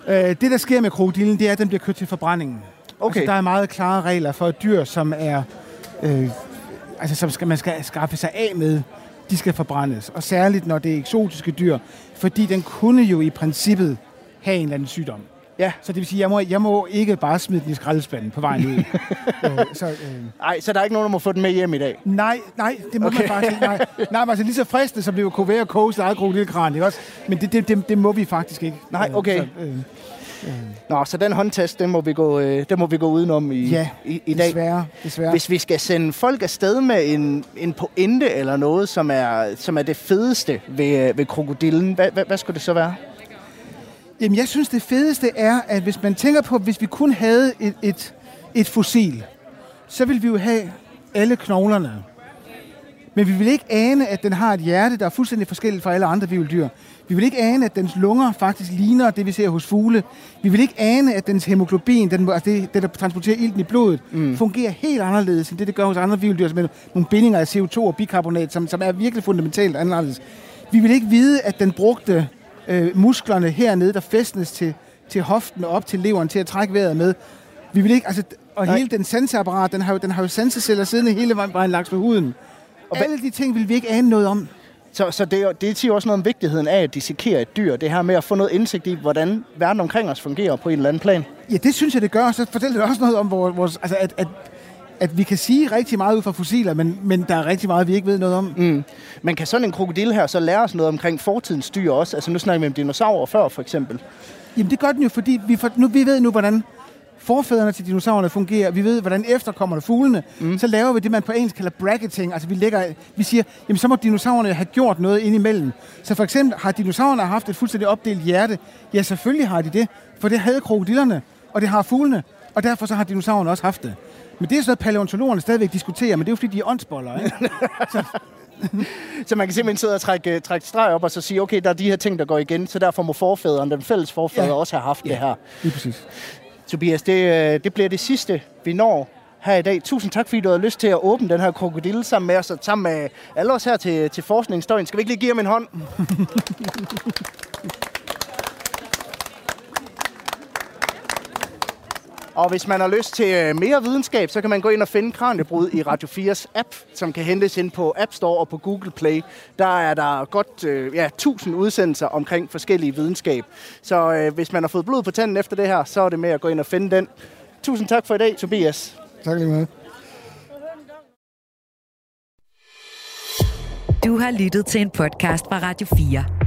Øh, det, der sker med krokodillen, det er, at den bliver kørt til forbrændingen. Okay. Altså, der er meget klare regler for et dyr, som er... Øh, altså, som skal, man skal skaffe sig af med, de skal forbrændes. Og særligt, når det er eksotiske dyr. Fordi den kunne jo i princippet have en eller anden sygdom. Ja. Så det vil sige, jeg må, jeg må ikke bare smide den i skraldespanden på vejen ud. (laughs) øh, så, øh, Nej, så der er ikke nogen, der må få den med hjem i dag. nej, nej, det må okay. Man faktisk ikke. Nej, nej men altså lige så fristende, som det jo kunne være at koge sit eget krokodilkran, ikke også? Men det, det, det, det, må vi faktisk ikke. Nej, Øh, okay. Så, øh, Nå, så den håndtest, den må vi gå, øh, den må vi gå udenom i, ja, i, i dag. desværre. desværre. Hvis vi skal sende folk afsted med en, en pointe eller noget, som er, som er det fedeste ved, ved krokodillen, hvad, hvad, hvad skulle det så være? Jamen, jeg synes, det fedeste er, at hvis man tænker på, hvis vi kun havde et, et, et fossil, så ville vi jo have alle knoglerne. Men vi vil ikke ane, at den har et hjerte, der er fuldstændig forskelligt fra alle andre vivldyr. Vi vil ikke ane, at dens lunger faktisk ligner det, vi ser hos fugle. Vi vil ikke ane, at dens hemoglobin, den, altså det, det, der transporterer ilten i blodet, mm. fungerer helt anderledes, end det, det gør hos andre vivldyr, med nogle bindinger af CO2 og bikarbonat, som, som er virkelig fundamentalt anderledes. Vi vil ikke vide, at den brugte øh, musklerne hernede, der fæstnes til, til hoften og op til leveren, til at trække vejret med. Vi vil ikke, altså, og Nej. hele den sanseapparat, den har jo, den har jo sanseceller siddende hele vejen langs med huden. Og alle de ting vil vi ikke ane noget om. Så, så det, er det siger også noget om vigtigheden af at dissekere et dyr. Det her med at få noget indsigt i, hvordan verden omkring os fungerer på en eller anden plan. Ja, det synes jeg, det gør. Så fortæller det også noget om, vores, vores, altså at, at, at vi kan sige rigtig meget ud fra fossiler, men, men der er rigtig meget, vi ikke ved noget om. Mm. Men kan sådan en krokodil her så lære os noget omkring fortidens dyr også? Altså nu snakker vi om dinosaurer før for eksempel. Jamen det gør den jo, fordi vi, for, nu, vi ved nu, hvordan forfædrene til dinosaurerne fungerer. Vi ved, hvordan efterkommerne fuglene. Mm. Så laver vi det, man på engelsk kalder bracketing. Altså vi, lægger, vi siger, jamen så må dinosaurerne have gjort noget indimellem. Så for eksempel har dinosaurerne haft et fuldstændig opdelt hjerte. Ja, selvfølgelig har de det, for det havde krokodillerne, og det har fuglene. Og derfor så har dinosaurerne også haft det. Men det er sådan noget, paleontologerne stadigvæk diskuterer, men det er jo fordi, de er åndsboller, ikke? (laughs) Så man kan simpelthen sidde og trække, trække streg op og så sige, okay, der er de her ting, der går igen, så derfor må forfædrene, den fælles forfædre, Ja. også have haft det her. Lige præcis. Tobias, det, øh, det bliver det sidste, vi når her i dag. Tusind tak, fordi du havde lyst til at åbne den her krokodille sammen med os, og sammen med alle os her til, til forskningsstøjen. Skal vi ikke lige give ham en hånd? (laughs) Og hvis man har lyst til øh, mere videnskab, så kan man gå ind og finde Kranjebrud i Radio 4's app, som kan hentes ind på App Store og på Google Play. Der er der godt øh, ja, 1000 udsendelser omkring forskellige videnskab. Så øh, hvis man har fået blod på tanden efter det her, så er det med at gå ind og finde den. Tusind tak for i dag, Tobias. Tak lige meget. Du har lyttet til en podcast fra Radio 4.